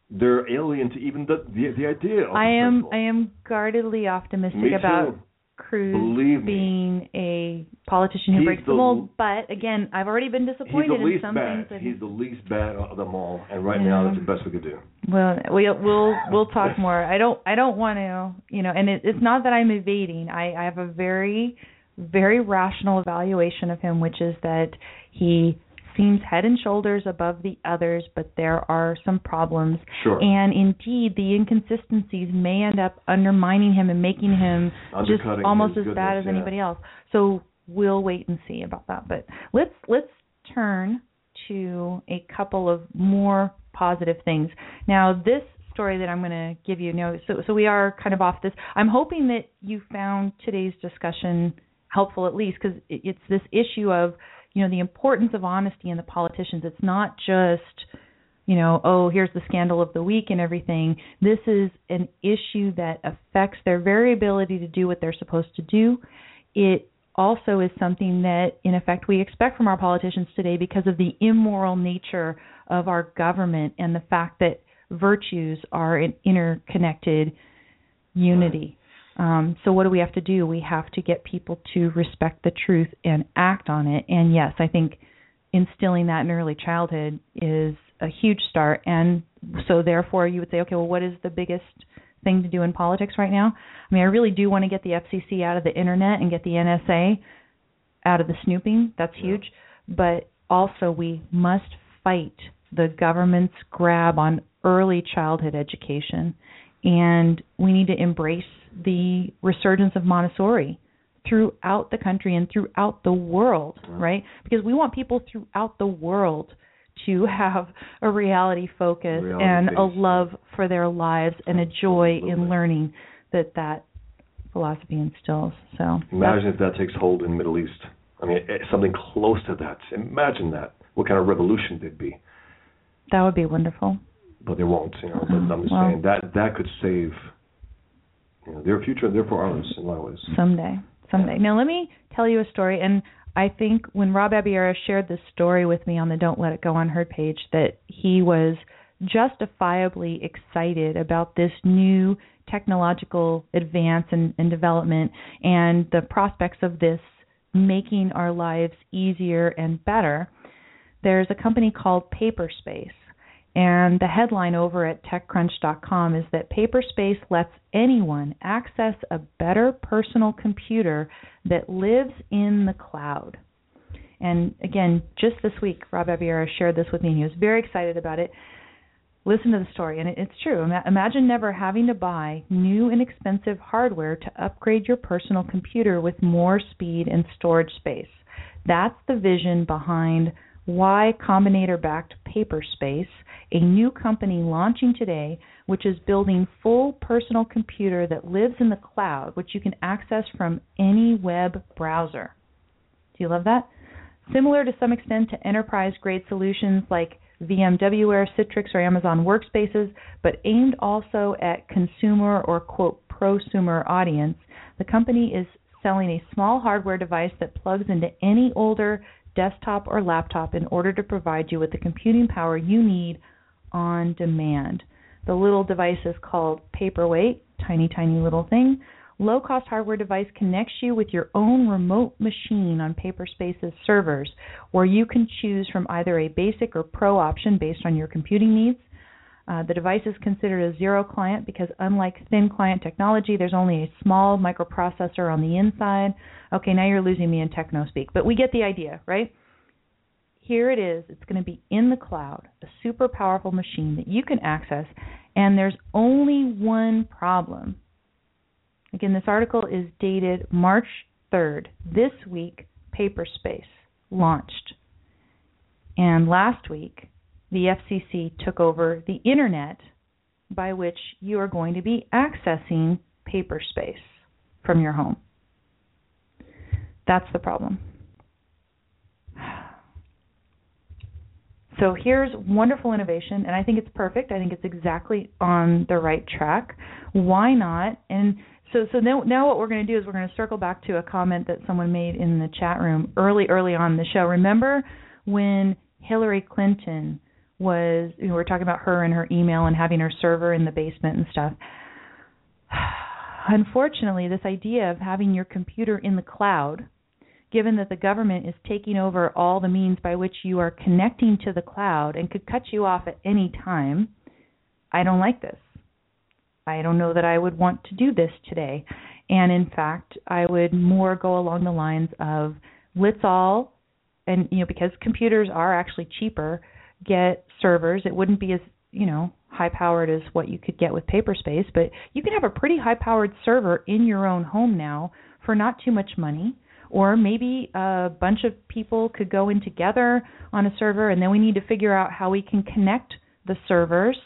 They're alien to even the the, the idea of I the am principle. I am guardedly optimistic Me about too. Cruz being a politician who He's breaks the, the- mold. But again, I've already been disappointed in some bad. things. That He's the least bad of them all, and right now that's the best we could do. Well, we'll we'll we'll talk more. I don't I don't want to you know, and it, it's not that I'm evading. I I have a very very rational evaluation of him, which is that he seems head and shoulders above the others, but there are some problems. Sure. And indeed, the inconsistencies may end up undermining him and making him just almost as bad as yeah. anybody else. So we'll wait and see about that. But let's let's turn to a couple of more positive things. Now, this story that I'm going to give you. No, so so we are kind of off this. I'm hoping that you found today's discussion helpful at least because it's this issue of you know the importance of honesty in the politicians. It's not just you know oh here's the scandal of the week and everything. This is an issue that affects their very ability to do what they're supposed to do. It also is something that in effect we expect from our politicians today because of the immoral nature of our government and the fact that virtues are an interconnected unity. Um, so what do we have to do? We have to get people to respect the truth and act on it. And yes, I think instilling that in early childhood is a huge start. And so therefore, you would say, okay, well, what is the biggest thing to do in politics right now? I mean, I really do want to get the FCC out of the internet and get the NSA out of the snooping. That's huge. But also, we must fight the government's grab on early childhood education. And we need to embrace the resurgence of Montessori throughout the country and throughout the world, right? Because we want people throughout the world to have a reality focus reality and a love for their lives and a joy Absolutely. in learning that that philosophy instills. So imagine if that takes hold in the Middle East. I mean, eh, something close to that. Imagine that. What kind of revolution there'd be. That would be wonderful. But they won't, you know. But I'm just well, saying that that could save you know, their future and therefore ours in a lot of ways. Someday, someday. Now let me tell you a story, and I think when Rob Abiera shared this story with me on the Don't Let It Go Unheard page, that he was justifiably excited about this new technological advance and, and development and the prospects of this making our lives easier and better. There's a company called Paperspace and the headline over at TechCrunch.com is that Paperspace lets anyone access a better personal computer that lives in the cloud. And again, just this week, Rob Abiera shared this with me, and he was very excited about it. Listen to the story, and it's true. Imagine never having to buy new and expensive hardware to upgrade your personal computer with more speed and storage space. That's the vision behind Y Combinator backed Paperspace, a new company launching today which is building full personal computer that lives in the cloud, which you can access from any web browser. Do you love that? Similar to some extent to enterprise grade solutions like VMware, Citrix, or Amazon Workspaces, but aimed also at consumer or quote prosumer audience, the company is selling a small hardware device that plugs into any older desktop or laptop in order to provide you with the computing power you need on demand. The little device is called Paperweight, tiny, tiny little thing. Low cost hardware device connects you with your own remote machine on Paperspace's servers, where you can choose from either a basic or pro option based on your computing needs. Uh, the device is considered a zero client because, unlike thin client technology, there's only a small microprocessor on the inside. Okay, now you're losing me in techno speak, but we get the idea, right? Here it is. It's going to be in the cloud, a super powerful machine that you can access, and there's only one problem. Again, this article is dated March 3rd. This week, Paperspace launched. And last week, the FCC took over the internet by which you are going to be accessing Paperspace from your home. That's the problem. So here's wonderful innovation, and I think it's perfect. I think it's exactly on the right track. Why not? And so, so now, now what we're going to do is we're going to circle back to a comment that someone made in the chat room early, early on the show. Remember when Hillary Clinton was we were talking about her and her email and having her server in the basement and stuff. Unfortunately, this idea of having your computer in the cloud, given that the government is taking over all the means by which you are connecting to the cloud and could cut you off at any time, I don't like this. I don't know that I would want to do this today. And in fact, I would more go along the lines of let's all and you know because computers are actually cheaper get servers. It wouldn't be as, you know, high powered as what you could get with Paperspace, but you can have a pretty high powered server in your own home now for not too much money. Or maybe a bunch of people could go in together on a server, and then we need to figure out how we can connect the servers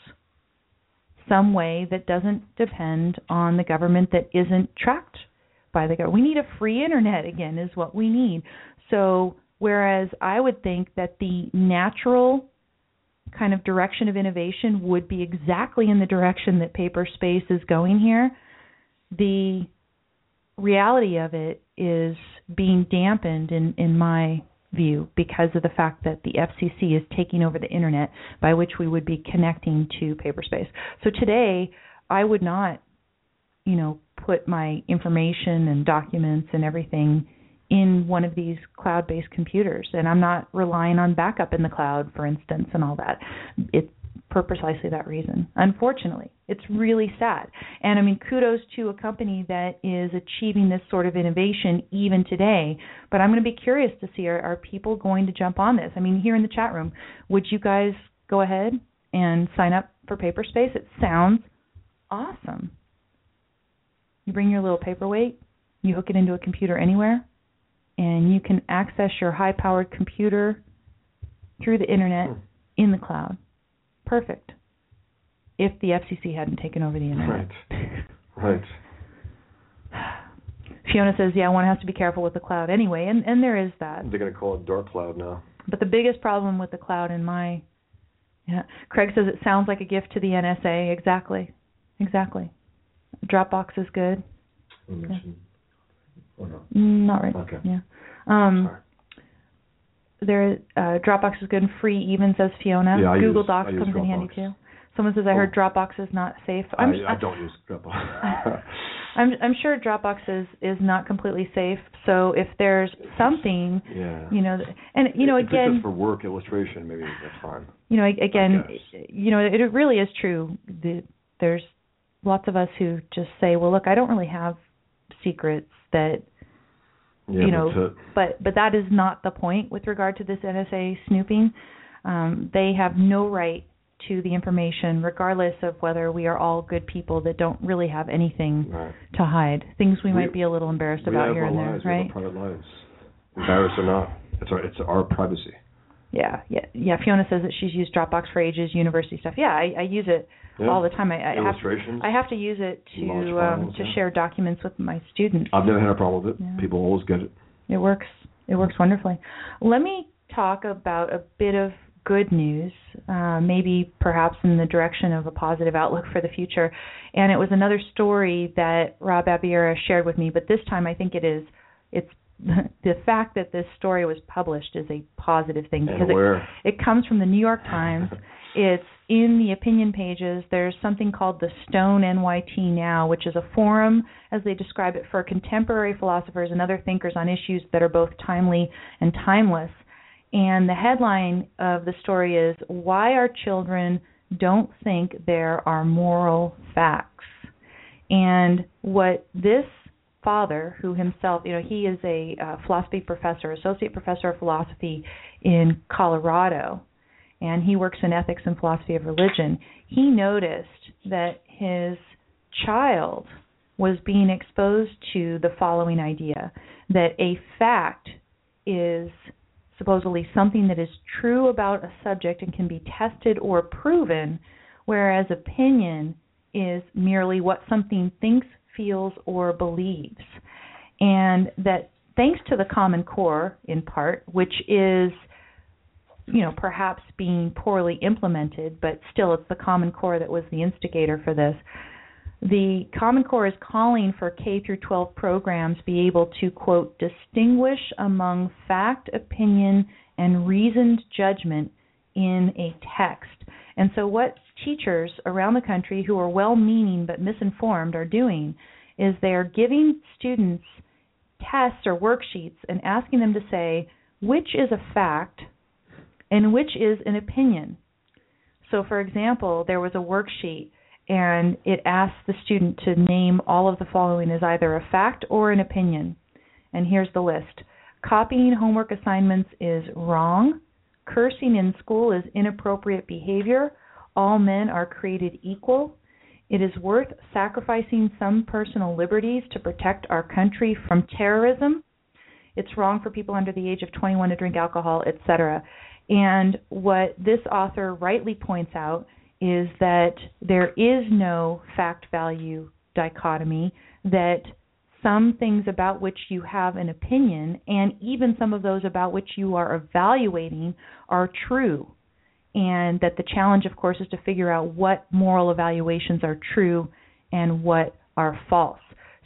some way that doesn't depend on the government that isn't tracked by the government. We need a free internet again is what we need. So whereas I would think that the natural kind of direction of innovation would be exactly in the direction that paperspace is going here, the reality of it is being dampened in in my view because of the fact that the FCC is taking over the internet by which we would be connecting to paperspace. So today I would not you know put my information and documents and everything in one of these cloud-based computers and I'm not relying on backup in the cloud for instance and all that. It's for precisely that reason. Unfortunately, it's really sad. And I mean, kudos to a company that is achieving this sort of innovation even today. But I'm going to be curious to see are, are people going to jump on this? I mean, here in the chat room, would you guys go ahead and sign up for Paperspace? It sounds awesome. You bring your little paperweight, you hook it into a computer anywhere, and you can access your high powered computer through the internet hmm. in the cloud. Perfect. If the FCC hadn't taken over the internet. Right. Right. Fiona says, "Yeah, one has to be careful with the cloud anyway," and and there is that. They're going to call it dark cloud now. But the biggest problem with the cloud, in my, yeah, Craig says it sounds like a gift to the NSA. Exactly, exactly. Dropbox is good. Or not? Mm, not right. Okay. Yeah. Um, there uh, Dropbox is good and free even says Fiona. Yeah, I Google use, Docs use comes in handy too. Someone says I heard Oh. Dropbox is not safe. I, I'm I don't use Dropbox. I'm I'm sure Dropbox is is not completely safe. So if there's something, yeah. you know, and you know if again, just for work illustration, maybe that's fine. you know again, you know it, it really is true. The, there's lots of us who just say, well, look, I don't really have secrets that Yeah, you know, but, but that is not the point with regard to this NSA snooping. Um, they have no right to the information, regardless of whether we are all good people that don't really have anything right. to hide. Things we, We- might be a little embarrassed about here and there, lives, we have right? our private lives, embarrassed or not. It's our it's our privacy. Yeah, yeah, yeah. Fiona says that she's used Dropbox for ages, university stuff. Yeah, I, I use it Yeah. all the time. I, I have Illustrations. I have to use it to um, files, to yeah. share documents with my students. I've never had a problem with it. Yeah. People always get it. It works. It works wonderfully. Let me talk about a bit of good news, uh, maybe perhaps in the direction of a positive outlook for the future. And it was another story that Rob Abiera shared with me, but this time I think it is it's the fact that this story was published is a positive thing because where? it, it comes from the New York Times. it's in the opinion pages. There's something called the Stone NYT Now, which is a forum, as they describe it, for contemporary philosophers and other thinkers on issues that are both timely and timeless. And the headline of the story is Why Our Children Don't Think There Are Moral Facts. And what this father, who himself, you know, he is a uh, philosophy professor, associate professor of philosophy in Colorado, and he works in ethics and philosophy of religion. He noticed that his child was being exposed to the following idea that a fact is supposedly something that is true about a subject and can be tested or proven, whereas opinion is merely what something thinks, feels, or believes. And that thanks to the Common Core, in part, which is you know perhaps being poorly implemented, but still it's the Common Core that was the instigator for this. The Common Core is calling for K through 12 programs be able to quote distinguish among fact, opinion, and reasoned judgment in a text. And so what teachers around the country who are well-meaning but misinformed are doing is they are giving students tests or worksheets and asking them to say which is a fact and which is an opinion. So, for example, there was a worksheet and it asked the student to name all of the following as either a fact or an opinion. And here's the list copying homework assignments is wrong, cursing in school is inappropriate behavior, all men are created equal. It is worth sacrificing some personal liberties to protect our country from terrorism. It's wrong for people under the age of 21 to drink alcohol, etc. And what this author rightly points out is that there is no fact value dichotomy, that some things about which you have an opinion, and even some of those about which you are evaluating, are true. And that the challenge, of course, is to figure out what moral evaluations are true and what are false.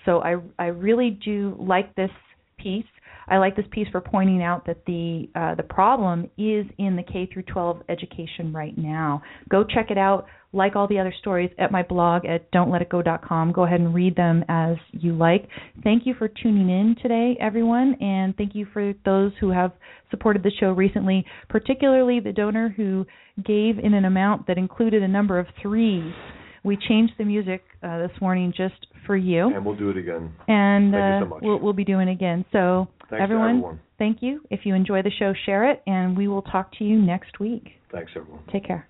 So I, I really do like this piece. I like this piece for pointing out that the uh, the problem is in the K through 12 education right now. Go check it out. Like all the other stories at my blog at don'tletitgo.com. Go ahead and read them as you like. Thank you for tuning in today, everyone, and thank you for those who have supported the show recently, particularly the donor who gave in an amount that included a number of threes. We changed the music uh, this morning just for you. And we'll do it again. And uh, so we'll we'll be doing it again. So everyone, everyone. thank you. If you enjoy the show, share it, and we will talk to you next week. Thanks, everyone. Take care.